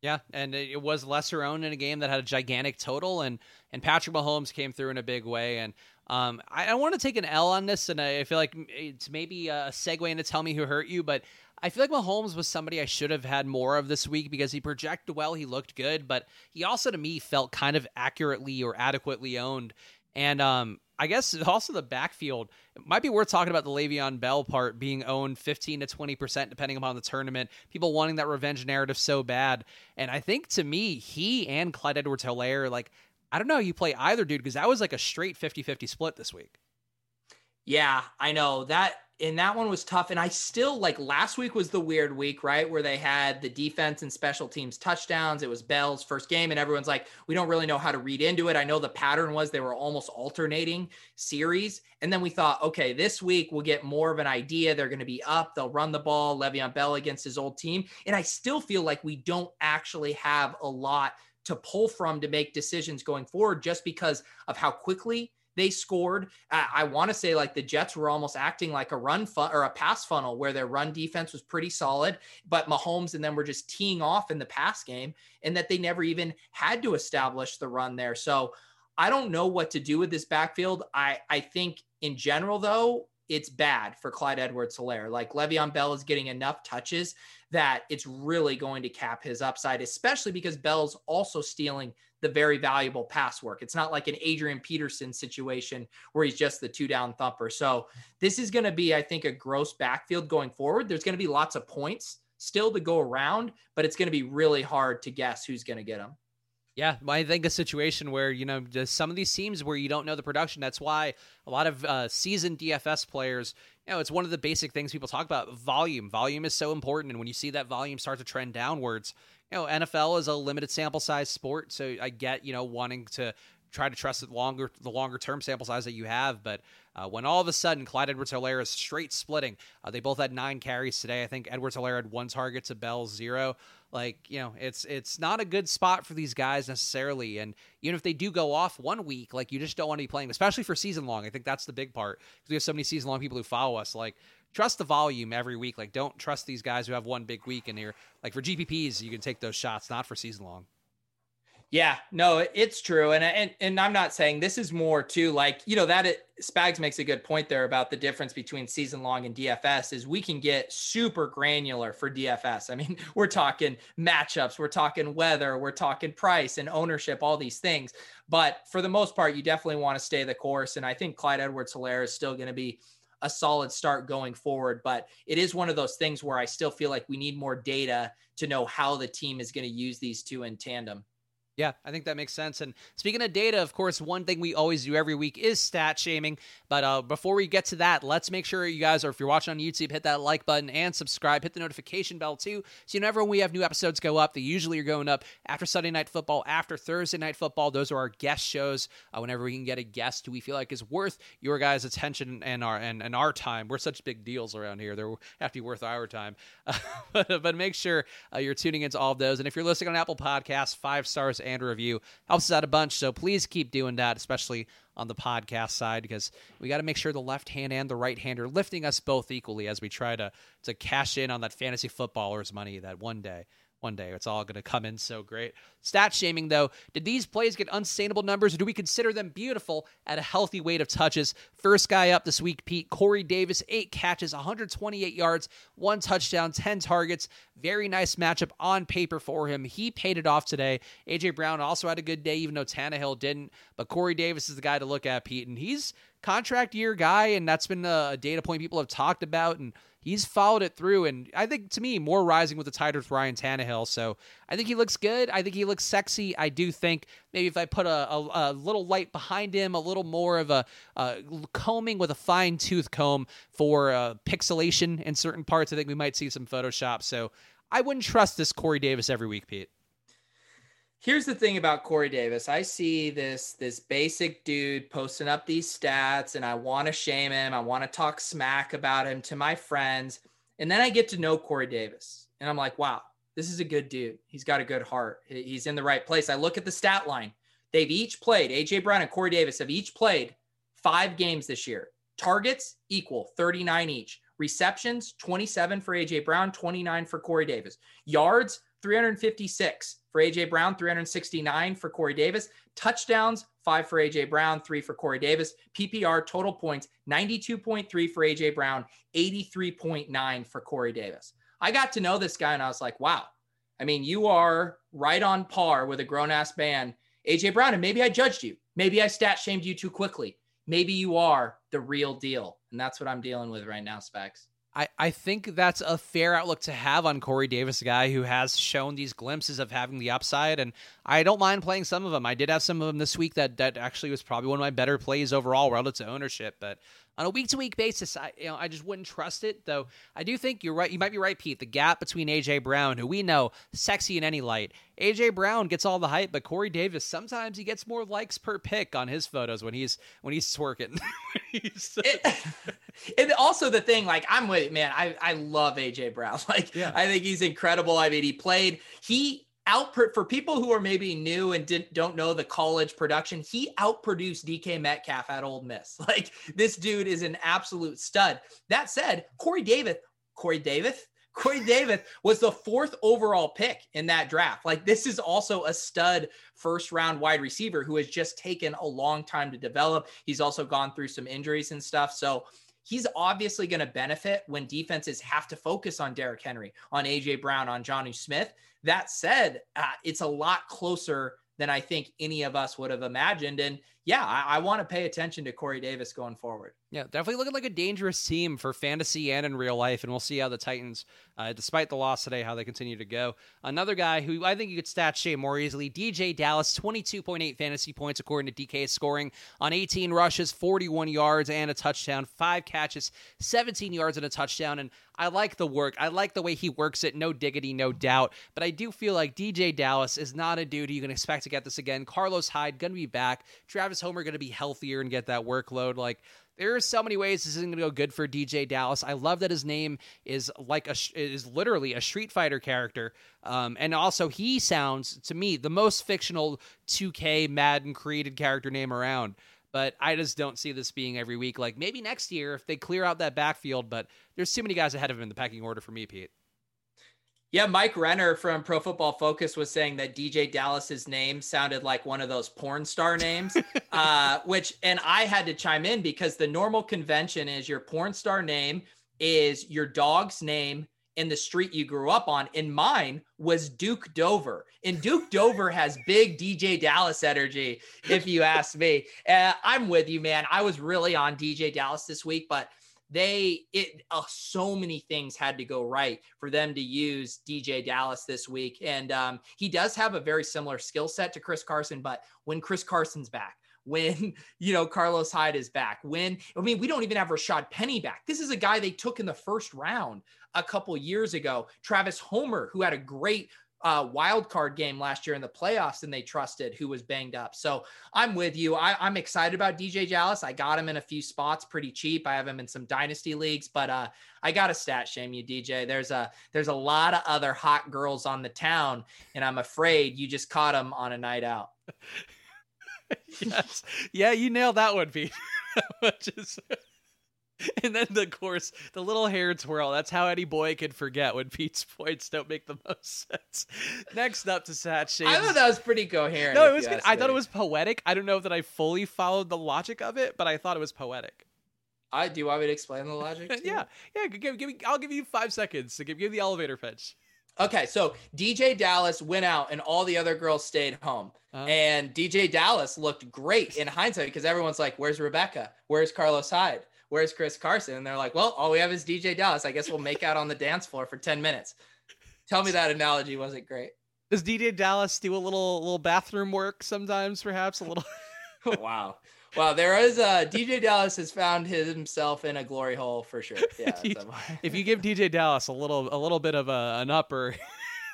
Yeah, and it was lesser owned in a game that had a gigantic total, and and Patrick Mahomes came through in a big way. And um, I, I want to take an L on this, and I feel like it's maybe a segue into tell me who hurt you, but I feel like Mahomes was somebody I should have had more of this week because he projected well, he looked good, but he also to me felt kind of accurately or adequately owned. And um, I guess also the backfield it might be worth talking about the Le'Veon Bell part being owned 15 to 20% depending upon the tournament. People wanting that revenge narrative so bad. And I think to me, he and Clyde Edwards Helaire, like, I don't know how you play either dude because that was like a straight 50 50 split this week. Yeah, I know that and that one was tough. And I still like last week was the weird week, right? Where they had the defense and special teams touchdowns. It was Bell's first game, and everyone's like, we don't really know how to read into it. I know the pattern was they were almost alternating series. And then we thought, okay, this week we'll get more of an idea. They're going to be up, they'll run the ball, Le'Veon Bell against his old team. And I still feel like we don't actually have a lot to pull from to make decisions going forward just because of how quickly they scored. I, I want to say like the Jets were almost acting like a run fun or a pass funnel where their run defense was pretty solid, but Mahomes and them were just teeing off in the pass game and that they never even had to establish the run there. So I don't know what to do with this backfield. I, I think in general, though, it's bad for Clyde Edwards Helaire. Like Le'Veon Bell is getting enough touches that it's really going to cap his upside, especially because Bell's also stealing the very valuable pass work. It's not like an Adrian Peterson situation where he's just the two down thumper. So this is going to be, I think, a gross backfield going forward. There's going to be lots of points still to go around, but it's going to be really hard to guess who's going to get them. Yeah, I think a situation where you know some of these teams where you don't know the production. That's why a lot of uh, seasoned DFS players, you know, it's one of the basic things people talk about. Volume, volume is so important, and when you see that volume start to trend downwards, you know, NFL is a limited sample size sport, so I get you know wanting to try to trust the longer the longer term sample size that you have. But uh, when all of a sudden Clyde Edwards Helaire is straight splitting, uh, they both had nine carries today. I think Edwards Helaire had one target to Bell zero. Like you know, it's it's not a good spot for these guys necessarily. And even if they do go off one week, like you just don't want to be playing, especially for season long. I think that's the big part because we have so many season long people who follow us. Like trust the volume every week. Like, don't trust these guys who have one big week and here. Like for GPPs, you can take those shots, not for season long. Yeah, no, it's true, and and and I'm not saying this is more too like you know that it, Spags makes a good point there about the difference between season long and DFS is we can get super granular for DFS. I mean, we're talking matchups, we're talking weather, we're talking price and ownership, all these things. But for the most part, you definitely want to stay the course, and I think Clyde Edwards-Helaire is still going to be a solid start going forward. But it is one of those things where I still feel like we need more data to know how the team is going to use these two in tandem. Yeah, I think that makes sense. And speaking of data, of course, one thing we always do every week is stat shaming. But uh, before we get to that, let's make sure you guys, or if you're watching on YouTube, hit that like button and subscribe. Hit the notification bell too, so whenever we have new episodes go up, they usually are going up after Sunday Night Football, after Thursday Night Football. Those are our guest shows. Uh, whenever we can get a guest who we feel like is worth your guys' attention and our and, and our time, we're such big deals around here. They have to be worth our time. Uh, but, but, make sure uh, you're tuning into all of those. And if you're listening on Apple Podcasts, five stars and review helps us out a bunch. So please keep doing that, especially on the podcast side, because we got to make sure the left hand and the right hand are lifting us both equally as we try to to cash in on that fantasy footballers money that one day one day. It's all going to come in so great. Stat shaming, though. Did these plays get unsustainable numbers, or do we consider them beautiful at a healthy weight of touches? First guy up this week, Pete. Corey Davis, eight catches, 128 yards, one touchdown, 10 targets. Very nice matchup on paper for him. He paid it off today. A.J. Brown also had a good day, even though Tannehill didn't. But Corey Davis is the guy to look at, Pete. And he's contract year guy, and that's been a data point people have talked about. And he's followed it through. And I think to me, more rising with the with Ryan Tannehill. So I think he looks good. I think he looks sexy. I do think maybe if I put a, a, a little light behind him, a little more of a combing with a fine tooth comb for uh, pixelation in certain parts, I think we might see some Photoshop. So I wouldn't trust this Corey Davis every week, Pete here's the thing about Corey Davis. I see this this basic dude posting up these stats and I want to shame him. I want to talk smack about him to my friends. And then I get to know Corey Davis and I'm like, wow, this is a good dude. He's got a good heart. He's in the right place. I look at the stat line. They've each played, AJ Brown and Corey Davis have each played five games this year. Targets equal 39 each. Receptions 27 for AJ Brown, 29 for Corey Davis. Yards 356 for AJ Brown, 369 for Corey Davis. Touchdowns, five for AJ Brown, three for Corey Davis. PPR total points, 92.3 for AJ Brown, 83.9 for Corey Davis. I got to know this guy and I was like, wow. I mean, you are right on par with a grown ass man, AJ Brown. And maybe I judged you. Maybe I stat shamed you too quickly. Maybe you are the real deal. And that's what I'm dealing with right now, Spags. I, I think that's a fair outlook to have on Corey Davis, a guy who has shown these glimpses of having the upside, and I don't mind playing some of them. I did have some of them this week that that actually was probably one of my better plays overall relative to ownership. But on a week to week basis, I you know I just wouldn't trust it. Though I do think you're right. You might be right, Pete. The gap between AJ Brown, who we know sexy in any light, AJ Brown gets all the hype, but Corey Davis sometimes he gets more likes per pick on his photos when he's when he's twerking. he's, it, and also the thing, like I'm with man, I I love AJ Brown. Like yeah. I think he's incredible. I mean, he played he out for people who are maybe new and didn't don't know the college production. He outproduced DK Metcalf at Ole Miss. Like this dude is an absolute stud. That said, Corey Davis, Corey Davis, Corey Davis was the fourth overall pick in that draft. Like this is also a stud first round wide receiver who has just taken a long time to develop. He's also gone through some injuries and stuff. So he's obviously going to benefit when defenses have to focus on Derrick Henry, on AJ Brown, on Jonnu Smith. That said, uh, it's a lot closer than I think any of us would have imagined. And yeah, I, I want to pay attention to Corey Davis going forward. Yeah, definitely looking like a dangerous team for fantasy and in real life, and we'll see how the Titans, uh, despite the loss today, how they continue to go. Another guy who I think you could stat shame more easily, DeeJay Dallas, twenty-two point eight fantasy points according to DK scoring on eighteen rushes, forty-one yards and a touchdown, five catches, seventeen yards and a touchdown, and I like the work. I like the way he works it. No diggity, no doubt. But I do feel like DeeJay Dallas is not a dude you can expect to get this again. Carlos Hyde gonna be back. Travis Homer gonna be healthier and get that workload. Like there are so many ways this isn't going to go good for DeeJay Dallas. I love that his name is like a is literally a Street Fighter character, um, and also he sounds to me the most fictional 2K Madden created character name around. But I just don't see this being every week. Like maybe next year if they clear out that backfield, but there's too many guys ahead of him in the pecking order for me, Pete. Yeah, Mike Renner from Pro Football Focus was saying that DeeJay Dallas's name sounded like one of those porn star names, uh, which, and I had to chime in because the normal convention is your porn star name is your dog's name in the street you grew up on. And mine was Duke Dover. And Duke Dover has big DeeJay Dallas energy, if you ask me. Uh, I'm with you, man. I was really on DeeJay Dallas this week, but they it uh, so many things had to go right for them to use DeeJay Dallas this week. And um, he does have a very similar skill set to Chris Carson but when Chris Carson's back when you know Carlos Hyde is back when I mean we don't even have Rashaad Penny back. This is a guy they took in the first round a couple years ago. Travis Homer who had a great uh, wild card game last year in the playoffs and they trusted who was banged up. So I'm with you. I, am excited about DeeJay Dallas. I got him in a few spots pretty cheap. I have him in some dynasty leagues, but uh, I got to stat shame you, DJ. There's a there's a lot of other hot girls on the town, and I'm afraid you just caught them on a night out. yes, yeah, you nailed that one, Pete. Which is and then the course, the little hair twirl. That's how any boy could forget when Pete's points don't make the most sense. Next up to Sat Shades. I thought that was pretty coherent. No, it was good. I thought it was poetic. I don't know that I fully followed the logic of it, but I thought it was poetic. I do you want me to explain the logic? yeah, yeah. Give, give me, I'll give you five seconds to give, give the elevator pitch. Okay, so DeeJay Dallas went out and all the other girls stayed home. Uh-huh. And DeeJay Dallas looked great in hindsight because everyone's like, Where's Rebecca? Where's Carlos Hyde? Where's Chris Carson? And they're like, well, all we have is DeeJay Dallas. I guess we'll make out on the dance floor for 10 minutes. Tell me that analogy wasn't great. Does DeeJay Dallas do a little little bathroom work sometimes, perhaps a little? wow. Wow, there is a DeeJay Dallas has found himself in a glory hole for sure. Yeah. if you give DeeJay Dallas a little a little bit of a, an upper,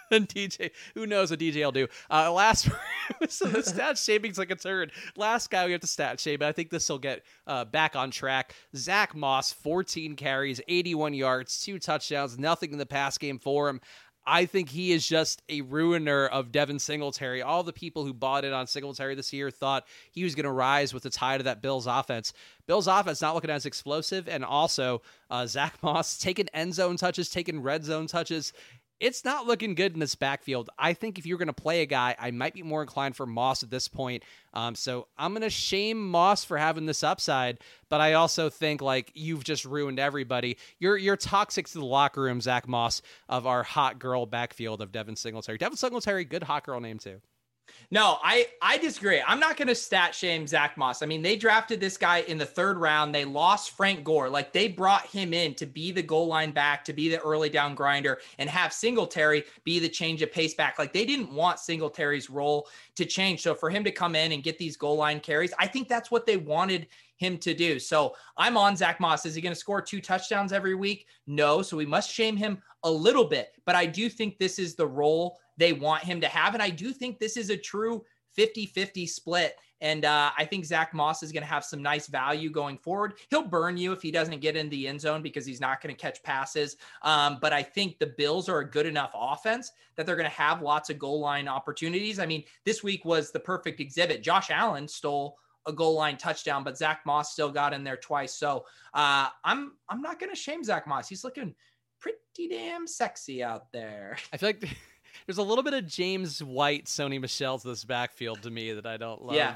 than DJ. Who knows what DJ will do? Uh, last, so the stat shaming's like a turd. Last guy we have to stat shame, but I think this will get uh, back on track. Zack Moss, 14 carries, 81 yards, two touchdowns, nothing in the pass game for him. I think he is just a ruiner of Devin Singletary. All the people who bought in on Singletary this year thought he was going to rise with the tide of that Bills offense. Bills offense not looking as explosive, and also uh, Zack Moss taking end zone touches, taking red zone touches it's not looking good in this backfield. I think if you're going to play a guy, I might be more inclined for Moss at this point. Um, so I'm going to shame Moss for having this upside, but I also think like you've just ruined everybody. You're you're toxic to the locker room, Zack Moss, of our hot girl backfield of Devin Singletary. Devin Singletary, good hot girl name too. No, I I disagree. I'm not going to stat shame Zack Moss. I mean, they drafted this guy in the third round. They lost Frank Gore. Like they brought him in to be the goal line back, to be the early down grinder, and have Singletary be the change of pace back. Like they didn't want Singletary's role to change. So for him to come in and get these goal line carries, I think that's what they wanted him to do. So I'm on Zack Moss. Is he going to score two touchdowns every week? No. So we must shame him a little bit. But I do think this is the role they want him to have. And I do think this is a true 50 50 split. And uh, I think Zack Moss is going to have some nice value going forward. He'll burn you if he doesn't get in the end zone because he's not going to catch passes. Um, but I think the Bills are a good enough offense that they're going to have lots of goal line opportunities. I mean, this week was the perfect exhibit. Josh Allen stole a goal line touchdown, but Zack Moss still got in there twice. So uh, I'm I'm not going to shame Zack Moss. He's looking pretty damn sexy out there. I feel like there's a little bit of James White, Sony Michel's this backfield to me that I don't love. Yeah.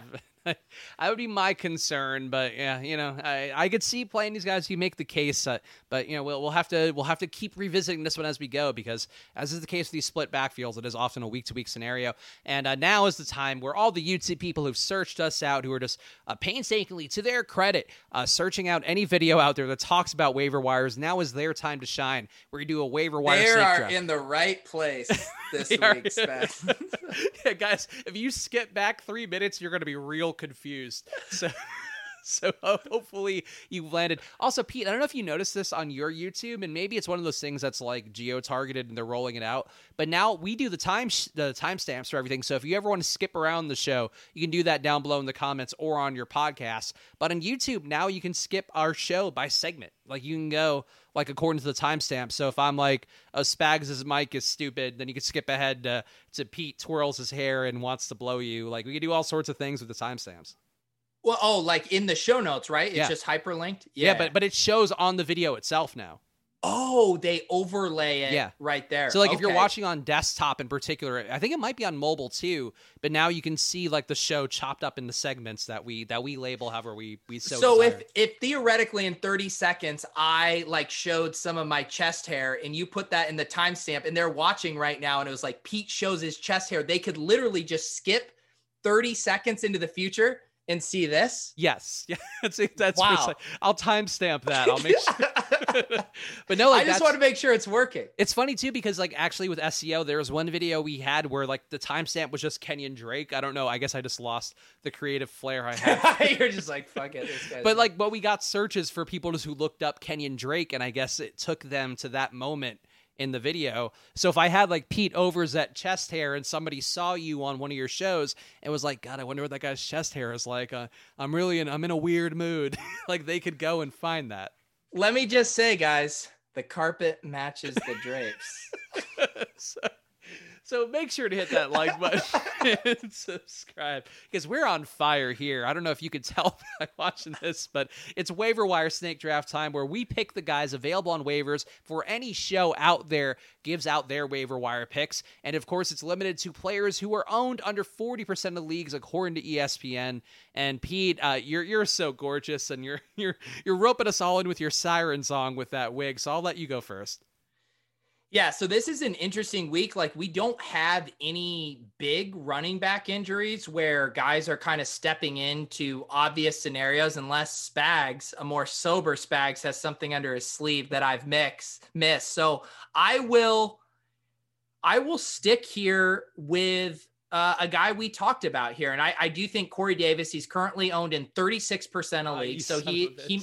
I would be my concern, but yeah, you know, I, I could see playing these guys. You make the case, uh, but you know, we'll, we'll have to we'll have to keep revisiting this one as we go because, as is the case with these split backfields, it is often a week to week scenario. And uh, now is the time where all the YouTube people who've searched us out, who are just uh, painstakingly, to their credit, uh, searching out any video out there that talks about waiver wires. Now is their time to shine. Where you do a waiver wire. They are in the right place this week, yeah, guys. If you skip back three minutes, you're going to be real confused. So. so hopefully you landed. Also, Pete, I don't know if you noticed this on your YouTube, and maybe it's one of those things that's like geo targeted and they're rolling it out. But now we do the time sh- the timestamps for everything. So if you ever want to skip around the show, you can do that down below in the comments or on your podcast. But on YouTube now you can skip our show by segment. Like you can go like according to the timestamp. So if I'm like, oh, Spags' mic is stupid, then you can skip ahead to, to Pete twirls his hair and wants to blow you. Like we can do all sorts of things with the timestamps. Well, oh, like in the show notes, right? It's Yeah. just hyperlinked. Yeah. but but it shows on the video itself now. Oh, they overlay it Yeah. right there. So like if you're watching on desktop in particular, I think it might be on mobile too. But now you can see like the show chopped up in the segments that we that we label however we we so. So, desire. if if theoretically in 30 seconds I like showed some of my chest hair and you put that in the timestamp and they're watching right now and it was like Pete shows his chest hair, they could literally just skip 30 seconds into the future and see this. yes, yeah, that's that's Wow. precise. I'll timestamp that. I'll make sure. but no, like I just want to make sure it's working. It's funny too because like actually with SEO, there was one video we had where like the timestamp was just Kenyan Drake. I don't know. I guess I just lost the creative flair I had. You're just like fuck it. This but like, but we got searches for people just who looked up Kenyan Drake, and I guess it took them to that moment in the video. So if I had like Pete Overs at chest hair, and somebody saw you on one of your shows and was like, "God, I wonder what that guy's chest hair is like," uh, I'm really in, I'm in a weird mood. like they could go and find that. let me just say, guys, the carpet matches the drapes. so, so make sure to hit that like button and subscribe because we're on fire here. I don't know if you could tell by watching this, but it's waiver wire snake draft time where we pick the guys available on waivers for any show out there gives out their waiver wire picks. And of course, it's limited to players who are owned under 40% of leagues according to ESPN. And Pete, uh, you're you're so gorgeous and you're you're you're roping us all in with your siren song with that wig. So I'll let you go first. Yeah, so this is an interesting week. Like, we don't have any big running back injuries where guys are kind of stepping into obvious scenarios, unless Spags, a more sober Spags, has something under his sleeve that I've mix missed. So I will, I will stick here with uh, a guy we talked about here, and I, I do think Corey Davis. He's currently owned in thirty six percent of Oh, leagues, so he he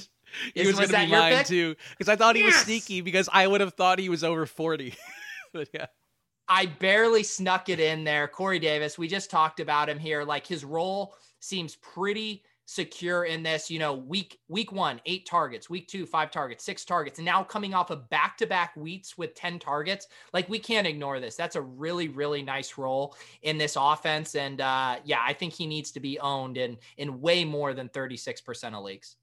he. Is- was, was going to that be mine pick? too because I thought he was sneaky because I would have thought he was over 40. but yeah. I barely snuck it in there. Corey Davis, we just talked about him here. Like his role seems pretty secure in this. You know, week week one, eight targets, week two, five targets, six targets, and now coming off of back to back weeks with 10 targets. Like we can't ignore this. That's a really, really nice role in this offense. And uh yeah, I think he needs to be owned in in way more than 36% of leagues.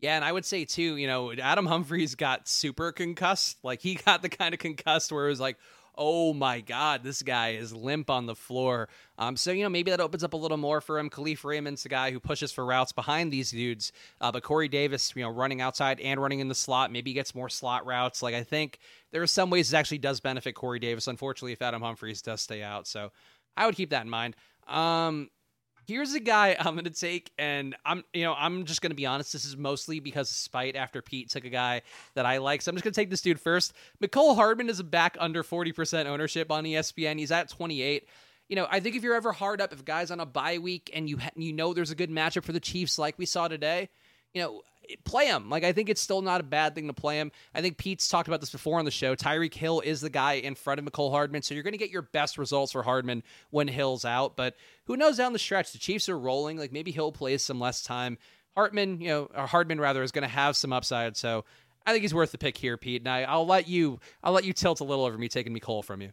Yeah, and I would say too, you know, Adam Humphries got super concussed. Like he got the kind of concussed where it was like, oh my god, this guy is limp on the floor. Um, so you know maybe that opens up a little more for him. Kalif Raymond's the guy who pushes for routes behind these dudes, uh, but Corey Davis, you know, running outside and running in the slot, maybe gets more slot routes. Like I think there are some ways it actually does benefit Corey Davis. Unfortunately, if Adam Humphries does stay out, so I would keep that in mind. Um, here's a guy I'm to take, and I'm, you know, I'm just to be honest. This is mostly because of spite after Pete took a guy that I like. So I'm just to take this dude first. Mecole Hardman is back under 40% ownership on ESPN. He's at 28. You know, I think if you're ever hard up, if guy's on a bye week and you ha- you know there's a good matchup for the Chiefs, like we saw today, you know, play him. Like I think it's still not a bad thing to play him. I think Pete's talked about this before on the show. Tyreek Hill is the guy in front of Mecole Hardman, so you're going to get your best results for Hardman when Hill's out. But who knows down the stretch? The Chiefs are rolling. Like maybe Hill plays some less time. Hartman, you know, or Hardman rather, is going to have some upside. So I think he's worth the pick here, Pete. And I, will let you, I'll let you tilt a little over me taking Mecole from you.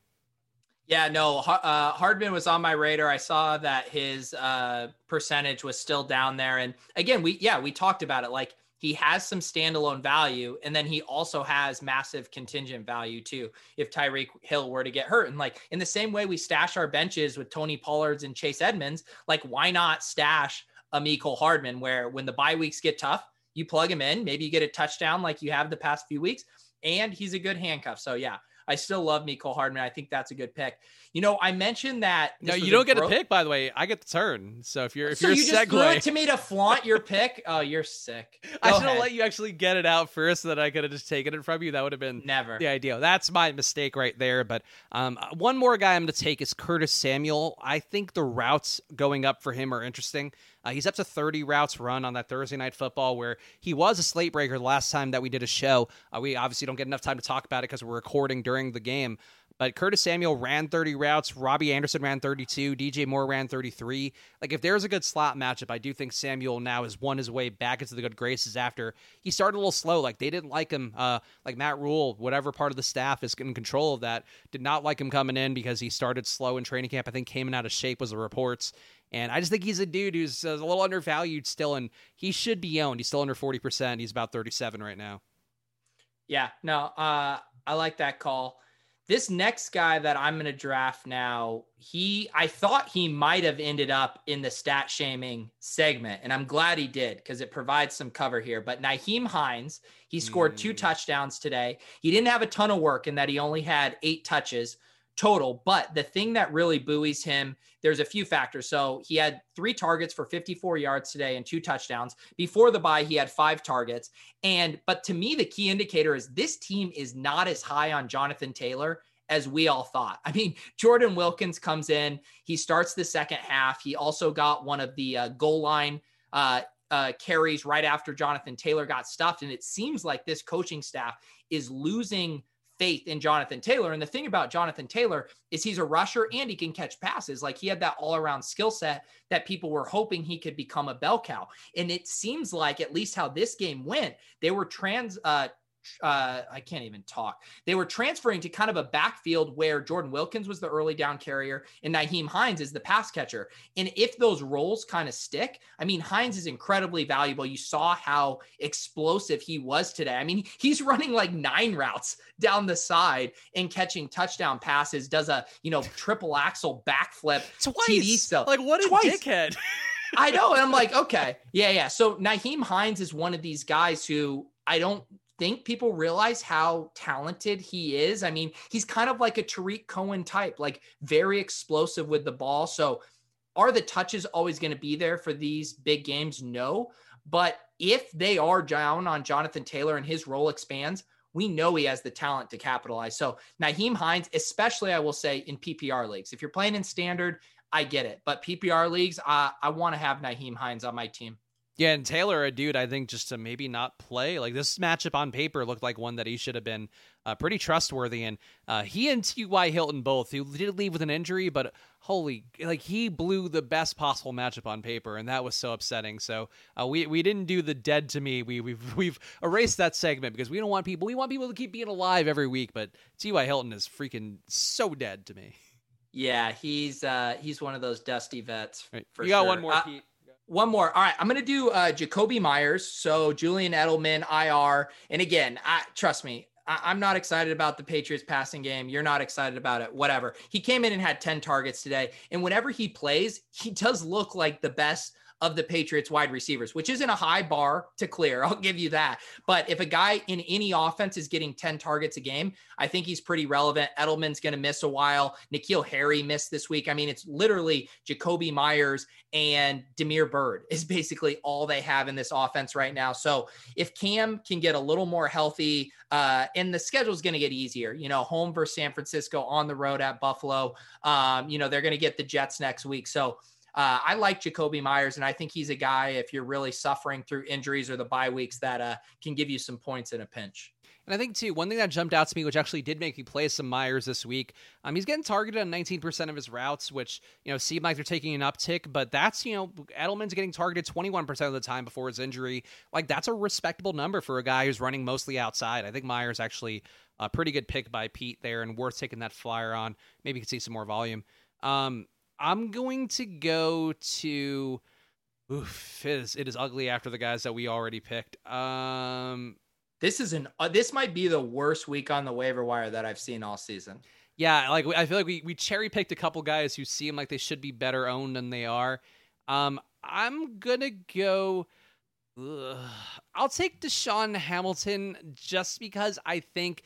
Yeah, no, uh, Hardman was on my radar. I saw that his uh, percentage was still down there, and again, we yeah we talked about it. Like he has some standalone value, and then he also has massive contingent value too. If Tyreek Hill were to get hurt, and like in the same way we stash our benches with Tony Pollards and Chase Edmonds, like why not stash a Mecole Hardman, where when the bye weeks get tough, you plug him in, maybe you get a touchdown like you have the past few weeks, and he's a good handcuff. So yeah, I still love Mecole Hardman. I think that's a good pick. You know, I mentioned that. No, you don't get a pick, by the way. I get the turn. So if you're if so you're you just segue... threw it to me to flaunt your pick. Oh, you're sick. Go I should have let you actually get it out first, so that I could have just taken it from you. That would have been never the ideal. That's my mistake right there. But um, one more guy I'm going to take is Curtis Samuel. I think the routes going up for him are interesting. Uh, he's up to 30 routes run on that Thursday night football where he was a slate breaker the last time that we did a show. Uh, we obviously don't get enough time to talk about it because we're recording during the game. But Curtis Samuel ran 30 routes. Robbie Anderson ran 32. DJ Moore ran 33. Like, if there's a good slot matchup, I do think Samuel now has won his way back into the good graces after he started a little slow. Like, they didn't like him. Uh, like, Matt Rhule, whatever part of the staff is in control of that, did not like him coming in because he started slow in training camp. I think came in out of shape was the reports. And I just think he's a dude who's uh, a little undervalued still, and he should be owned. He's still under 40%. He's about 37 right now. Yeah, no, uh, I like that call. This next guy that I'm going to draft now, he, I thought he might have ended up in the stat shaming segment, and I'm glad he did because it provides some cover here. But Nyheim Hines, he scored mm. two touchdowns today. He didn't have a ton of work in that he only had eight touches, total. But the thing that really buoys him, there's a few factors. So he had three targets for 54 yards today and two touchdowns. Before the bye, he had five targets. And but to me, the key indicator is this team is not as high on Jonathan Taylor as we all thought. I mean, Jordan Wilkins comes in, he starts the second half. He also got one of the uh, goal line uh, uh, carries right after Jonathan Taylor got stuffed. And it seems like this coaching staff is losing faith in Jonathan Taylor. And the thing about Jonathan Taylor is he's a rusher and he can catch passes. Like he had that all around skill set that people were hoping he could become a bell cow. And it seems like, at least how this game went, they were trans, uh, uh, I can't even talk. They were transferring to kind of a backfield where Jordan Wilkins was the early down carrier and Nyheim Hines is the pass catcher. And if those roles kind of stick, I mean, Hines is incredibly valuable. You saw how explosive he was today. I mean, he's running like nine routes down the side and catching touchdown passes, does a, you know, triple axle backflip. Twice. Stuff. Like, what a Twice. dickhead. I know. And I'm like, okay, yeah, yeah. So Nyheim Hines is one of these guys who I don't think people realize how talented he is. I mean, he's kind of like a Tarik Cohen type, like very explosive with the ball. So, are the touches always going to be there for these big games? No. But if they are down on Jonathan Taylor and his role expands, we know he has the talent to capitalize. So, Nyheim Hines, especially, I will say, in PPR leagues. If you're playing in standard, I get it. But PPR leagues, uh, I want to have Nyheim Hines on my team. Yeah, and Taylor, a dude, I think just to maybe not play. Like this matchup on paper looked like one that he should have been uh, pretty trustworthy. And uh, he and T.Y. Hilton both, he did leave with an injury, but holy, like he blew the best possible matchup on paper, and that was so upsetting. So uh, we we didn't do the dead to me. We we've we've erased that segment because we don't want people. We want people to keep being alive every week. But T.Y. Hilton is freaking so dead to me. Yeah, he's uh he's one of those dusty vets. Right. you got sure. one more, Pete. One more. All right, I'm gonna do uh, Jakobi Meyers. So Julian Edelman, IR, and again, I trust me. I, am not excited about the Patriots passing game. You're not excited about it. Whatever. He came in and had 10 targets today, and whenever he plays, he does look like the best of the Patriots wide receivers, which isn't a high bar to clear. I'll give you that. But if a guy in any offense is getting 10 targets a game, I think he's pretty relevant. Edelman's going to miss a while. N'Keal Harry missed this week. I mean, it's literally Jakobi Meyers and Damiere Byrd is basically all they have in this offense right now. So if Cam can get a little more healthy, uh, and the schedule is going to get easier, you know, home versus San Francisco on the road at Buffalo. Um, you know, they're going to get the Jets next week. So uh, I like Jakobi Meyers, and I think he's a guy if you're really suffering through injuries or the bye weeks that uh, can give you some points in a pinch. And I think too, one thing that jumped out to me, which actually did make me play some Meyers this week, um, he's getting targeted on 19% of his routes, which you know seem like they're taking an uptick, but that's you know Edelman's getting targeted 21% of the time before his injury. Like that's a respectable number for a guy who's running mostly outside. I think Meyers actually a pretty good pick by Pete there, and worth taking that flyer on. Maybe you could see some more volume. Um, I'm going to go to. Oof, it is, it is ugly after the guys that we already picked. Um, this is an uh, this might be the worst week on the waiver wire that I've seen all season. Yeah, like I feel like we we cherry picked a couple guys who seem like they should be better owned than they are. Um, I'm gonna go. Ugh, I'll take DaeSean Hamilton just because I think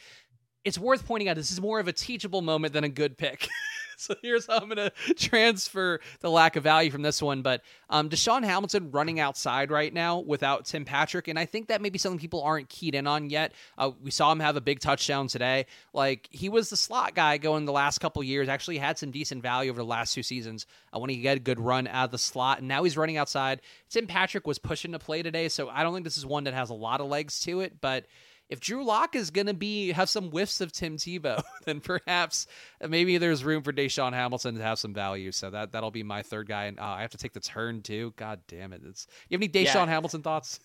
it's worth pointing out this is more of a teachable moment than a good pick. so here's how I'm going to transfer the lack of value from this one. But um, DaeSean Hamilton running outside right now without Tim Patrick, and I think that may be something people aren't keyed in on yet. Uh, we saw him have a big touchdown today. Like he was the slot guy going the last couple years. Actually had some decent value over the last two seasons uh, when he got a good run out of the slot, and now he's running outside. Tim Patrick was pushing to play today, so I don't think this is one that has a lot of legs to it, but if Drew Lock is going to be have some whiffs of Tim Tebow, then perhaps uh, maybe there's room for DaeSean Hamilton to have some value. So that that'll be my third guy, and uh, I have to take the turn too. God damn it! It's, you have any DaeSean yeah. Hamilton thoughts?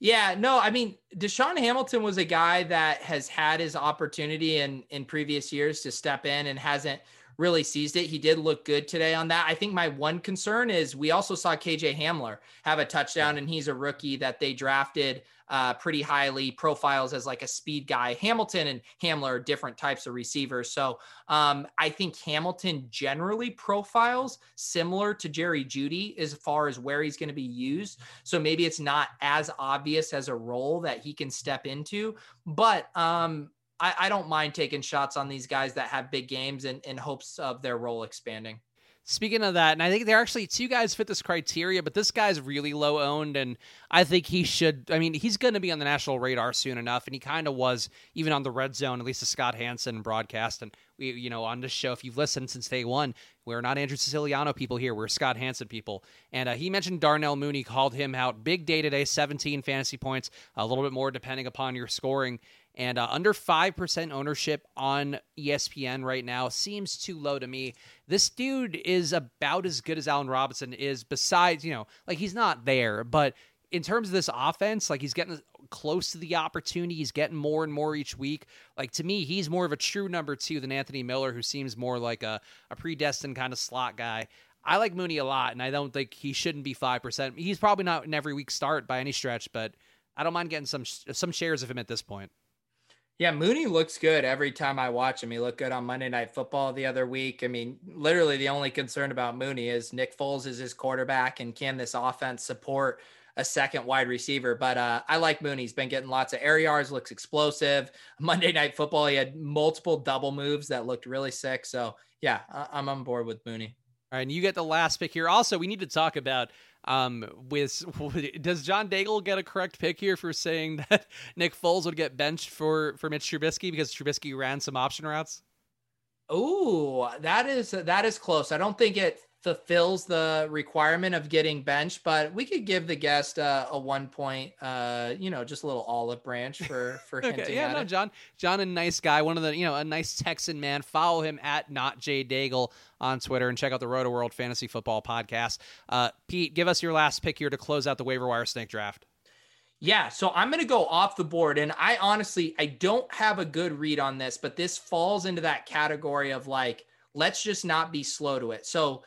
Yeah, no, I mean, DaeSean Hamilton was a guy that has had his opportunity in in previous years to step in and hasn't really seized it. He did look good today on that. I think my one concern is we also saw KJ Hamler have a touchdown, and he's a rookie that they drafted uh, pretty highly profiles as like a speed guy. Hamilton and Hamler are different types of receivers. So um, I think Hamilton generally profiles similar to Jerry Jeudy as far as where he's going to be used. So maybe it's not as obvious as a role that he can step into, but um, I, I, don't mind taking shots on these guys that have big games in, in hopes of their role expanding. Speaking of that, and I think there are actually two guys fit this criteria, but this guy's really low owned, and I think he should. I mean, he's going to be on the national radar soon enough, and he kind of was even on the red zone, at least to Scott Hanson broadcast. And we, you know, on this show, if you've listened since day one, we're not Andrew Siciliano people here, we're Scott Hanson people. And uh, he mentioned Darnell Mooney, called him out. Big day today, 17 fantasy points, a little bit more depending upon your scoring and uh, under 5% ownership on ESPN right now seems too low to me. This dude is about as good as Allen Robinson is, besides, you know, like he's not there, but in terms of this offense, like he's getting close to the opportunity. He's getting more and more each week. Like to me, he's more of a true number two than Anthony Miller, who seems more like a, a predestined kind of slot guy. I like Mooney a lot, and I don't think he shouldn't be 5%. He's probably not an every week start by any stretch, but I don't mind getting some some shares of him at this point. Yeah, Mooney looks good every time I watch him. He looked good on Monday Night Football the other week. I mean, literally the only concern about Mooney is Nick Foles is his quarterback, and can this offense support a second wide receiver? But uh, I like Mooney. He's been getting lots of air yards, looks explosive. Monday Night Football, he had multiple double moves that looked really sick. So yeah, I'm on board with Mooney. All right, and you get the last pick here. Also, we need to talk about um, with does John Daigle get a correct pick here for saying that Nick Foles would get benched for for Mitch Trubisky because Trubisky ran some option routes? Oh, that is that is close. I don't think it fulfills the requirement of getting benched, but we could give the guest uh, a one point, uh, you know, just a little olive branch for for okay, hinting yeah, at no, it. John, John, a nice guy, one of the you know a nice Texan man. Follow him at not Jay Daigle on Twitter and check out the Rotoworld Fantasy Football Podcast. Uh, Pete, give us your last pick here to close out the waiver wire snake draft. Yeah, so I'm going to go off the board and I honestly I don't have a good read on this, but this falls into that category of like let's just not be slow to it. So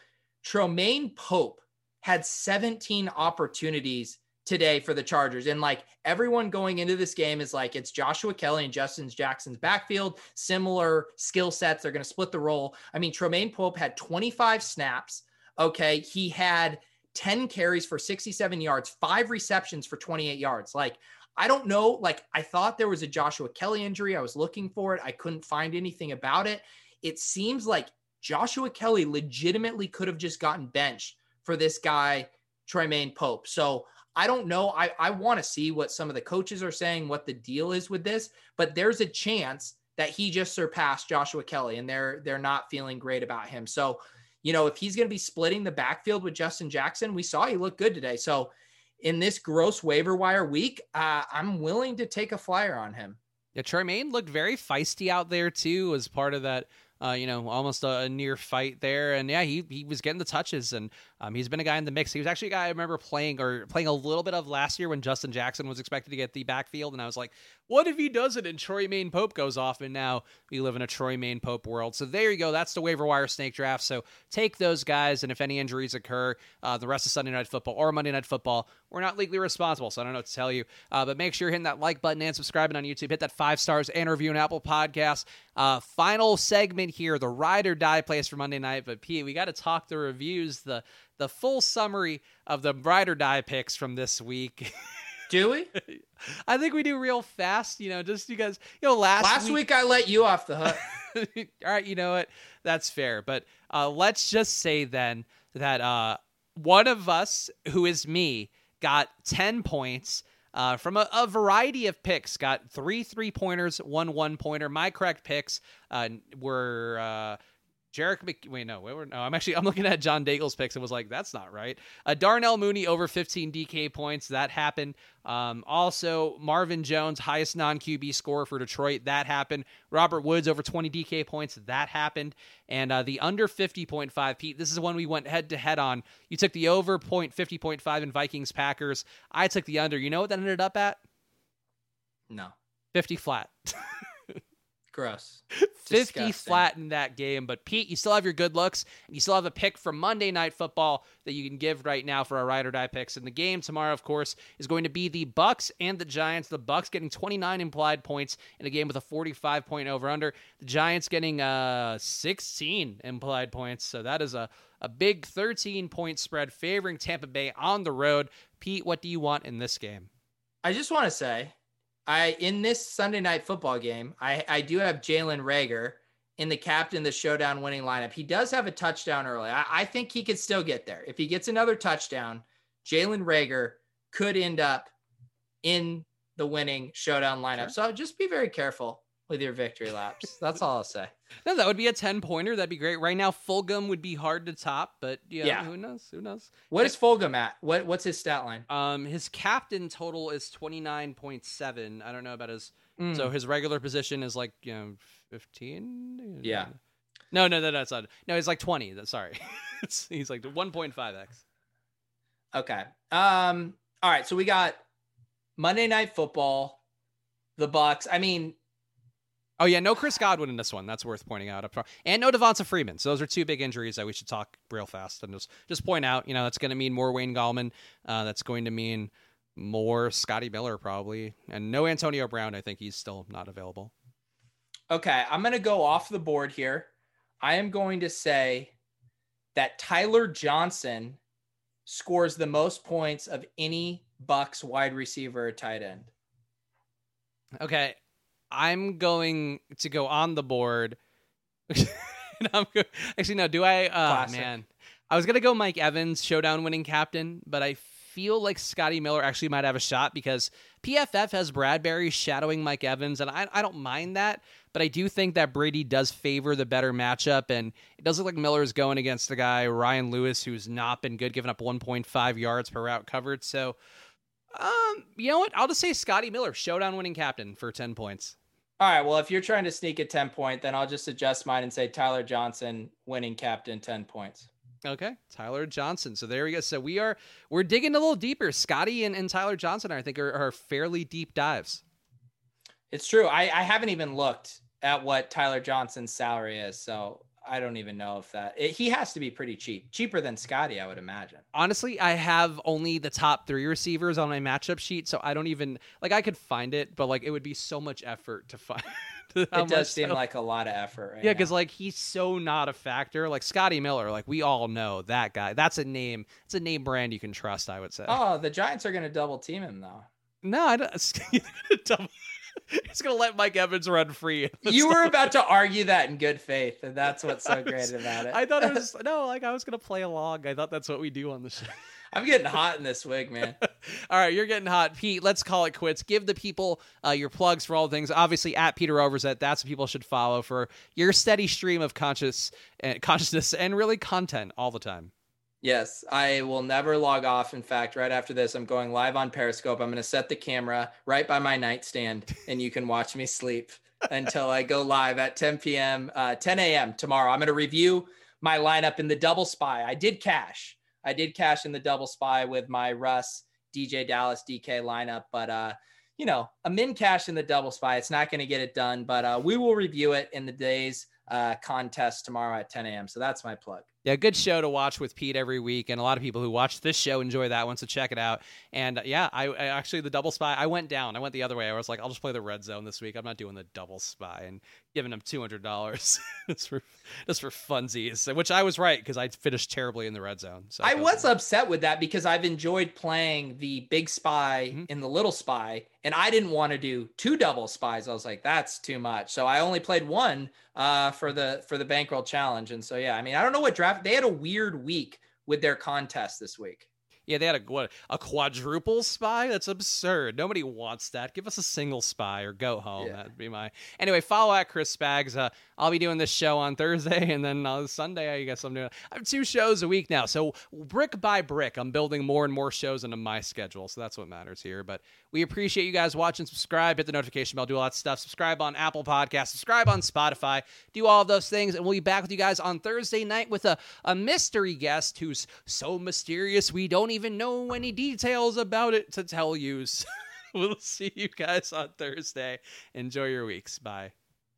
Troymaine Pope had 17 opportunities today for the Chargers. And like everyone going into this game is like, it's Joshua Kelley and Justin Jackson's backfield, similar skill sets. They're going to split the role. I mean, Troymaine Pope had 25 snaps. Okay. He had 10 carries for 67 yards, five receptions for 28 yards. Like, I don't know. Like, I thought there was a Joshua Kelley injury. I was looking for it. I couldn't find anything about it. It seems like Joshua Kelley legitimately could have just gotten benched for this guy, Troymaine Pope. So I don't know. I, I want to see what some of the coaches are saying, what the deal is with this, but there's a chance that he just surpassed Joshua Kelley and they're they're not feeling great about him. So you know, if he's going to be splitting the backfield with Justin Jackson, we saw he looked good today. So in this gross waiver wire week, uh, I'm willing to take a flyer on him. Yeah, Tremaine looked very feisty out there too, as part of that uh, you know, almost a, a, near fight there. And yeah, he he was getting the touches, and um, he's been a guy in the mix. He was actually a guy I remember playing or playing a little bit of last year when Justin Jackson was expected to get the backfield, and I was like, what if he does it and Troymaine Pope goes off? And now we live in a Troymaine Pope world. So there you go. That's the waiver wire snake draft. So take those guys, and if any injuries occur, uh, the rest of Sunday Night Football or Monday Night Football, we're not legally responsible. So I don't know what to tell you. Uh, but make sure you're hitting that like button and subscribing on YouTube. Hit that five stars and review on Apple Podcasts. Uh, final segment here, the ride or die place for Monday night. But Pete, we got to talk the reviews, the the full summary of the ride or die picks from this week. Do we? I think we do real fast. You know, just you guys. You know, last last week, week I let you off the hook. All right, you know what? That's fair. But uh, let's just say then that uh, one of us, who is me, got ten points. Uh, from a, a, variety of picks, got three three pointers, one one pointer. My correct picks uh, were uh, Jerick Mc- wait no wait, no I'm actually I'm looking at John Daigle's picks and was like that's not right. Uh, Darnell Mooney over 15 DK points that happened. Um, also Marvin Jones highest non QB score for Detroit that happened. Robert Woods over 20 DK points that happened. And uh, the under 50.5 Pete this is one we went head to head on. You took the over point 50.5 in Vikings Packers. I took the under. You know what that ended up at? No. 50 flat. Gross. 50 Disgusting. flat in that game. But Pete, you still have your good looks, and you still have a pick from Monday Night Football that you can give right now for our ride or die picks. And the game tomorrow, of course, is going to be the Bucs and the Giants. The Bucs getting 29 implied points in a game with a 45 point over under. The Giants getting uh 16 implied points. So that is a a big 13 point spread favoring Tampa Bay on the road. Pete, what do you want in this game? I just want to say I in this Sunday night football game, I, I do have Jalen Reagor in the captain, the showdown winning lineup. He does have a touchdown early. I, I think he could still get there. If he gets another touchdown, Jalen Reagor could end up in the winning showdown lineup. Sure. So just be very careful with your victory laps. That's all I'll say. No, that would be a 10 pointer. That'd be great. Right now, Fulgham would be hard to top, but yeah, yeah. who knows? Who knows? What is Fulgham at? What What's his stat line? Um, His captain total is 29.7. I don't know about his. Mm. So his regular position is like, you know, 15? Yeah. No, no, no, that's not. No, he's like 20. Sorry. he's like 1.5x. Okay. Um. All right. So we got Monday Night Football, the Bucs. I mean, Oh yeah, no Chris Godwin in this one. That's worth pointing out up front, and no Devonta Freeman. So those are two big injuries that we should talk real fast and just just point out. You know, that's going to mean more Wayne Gallman. Uh, that's going to mean more Scotty Miller probably, and no Antonio Brown. I think he's still not available. Okay, I'm going to go off the board here. I am going to say that Tyler Johnson scores the most points of any Bucs wide receiver or tight end. Okay, I'm going to go on the board. I'm go- Actually, no. Do I? Uh, man, I was gonna go Mike Evans, showdown winning captain, but I feel like Scotty Miller actually might have a shot because PFF has Bradberry shadowing Mike Evans, and I, I don't mind that, but I do think that Brady does favor the better matchup, and it does look like Miller is going against the guy Ryan Lewis, who's not been good, giving up 1.5 yards per route covered. So um, you know what? I'll just say Scotty Miller, showdown winning captain for 10 points. All right. Well, if you're trying to sneak a 10 point, then I'll just adjust mine and say Tyler Johnson winning captain 10 points. Okay. Tyler Johnson. So there we go. So we are we're digging a little deeper. Scotty and, and Tyler Johnson, I think, are, are fairly deep dives. It's true. I, I haven't even looked at what Tyler Johnson's salary is. So I don't even know if that it, he has to be pretty cheap, cheaper than Scotty, I would imagine. Honestly, I have only the top three receivers on my matchup sheet, so I don't even like I could find it, but like it would be so much effort to find. it does seem so. like a lot of effort, right Yeah, because like he's so not a factor. Like Scotty Miller, like we all know that guy. That's a name. It's a name brand you can trust. I would say. Oh, the Giants are going to double team him though. No, I don't. double. He's gonna let Mike Evans run free. You were about to argue that in good faith, and that's what's so great about it. I thought it was no, like I was gonna play along. I thought that's what we do on the show. I'm getting hot in this wig, man. all right, you're getting hot, Pete. Let's call it quits. Give the people uh, your plugs for all things. Obviously, at Peter Overzet, that's what people should follow for your steady stream of conscious uh, consciousness and really content all the time. Yes, I will never log off. In fact, right after this, I'm going live on Periscope. I'm going to set the camera right by my nightstand, and you can watch me sleep until I go live at 10 p.m., uh, 10 a.m. tomorrow. I'm going to review my lineup in the double spy. I did cash. I did cash in the double spy with my Russ, DeeJay Dallas, DK lineup, but uh, you know, a min cash in the double spy. It's not going to get it done, but uh, we will review it in the days uh, contest tomorrow at 10 a.m. So that's my plug yeah, good show to watch with Pete every week, and a lot of people who watch this show enjoy that one. So check it out. And yeah, I, I, actually the double spy. I went down. I went the other way. I was like, I'll just play the red zone this week. I'm not doing the double spy and giving him two hundred dollars just for just for funsies. Which I was right because I finished terribly in the red zone. So I was upset with that because I've enjoyed playing the big spy mm-hmm. and the little spy, and I didn't want to do two double spies. I was like, that's too much. So I only played one uh, for the for the bankroll challenge. And so yeah, I mean, I don't know what draft they had a weird week with their contest this week. Yeah, they had a what a quadruple spy. That's absurd. Nobody wants that. Give us a single spy or go home. Yeah. That'd be my anyway. Follow at Chris Spags. Uh, I'll be doing this show on Thursday, and then uh, Sunday. I guess I'm doing. I have two shows a week now, so brick by brick, I'm building more and more shows into my schedule. So that's what matters here. But we appreciate you guys watching. Subscribe, hit the notification bell, do all that stuff. Subscribe on Apple Podcasts. Subscribe on Spotify. Do all of those things, and we'll be back with you guys on Thursday night with a a mystery guest who's so mysterious we don't even know any details about it to tell you. So we'll see you guys on Thursday. Enjoy your weeks. Bye.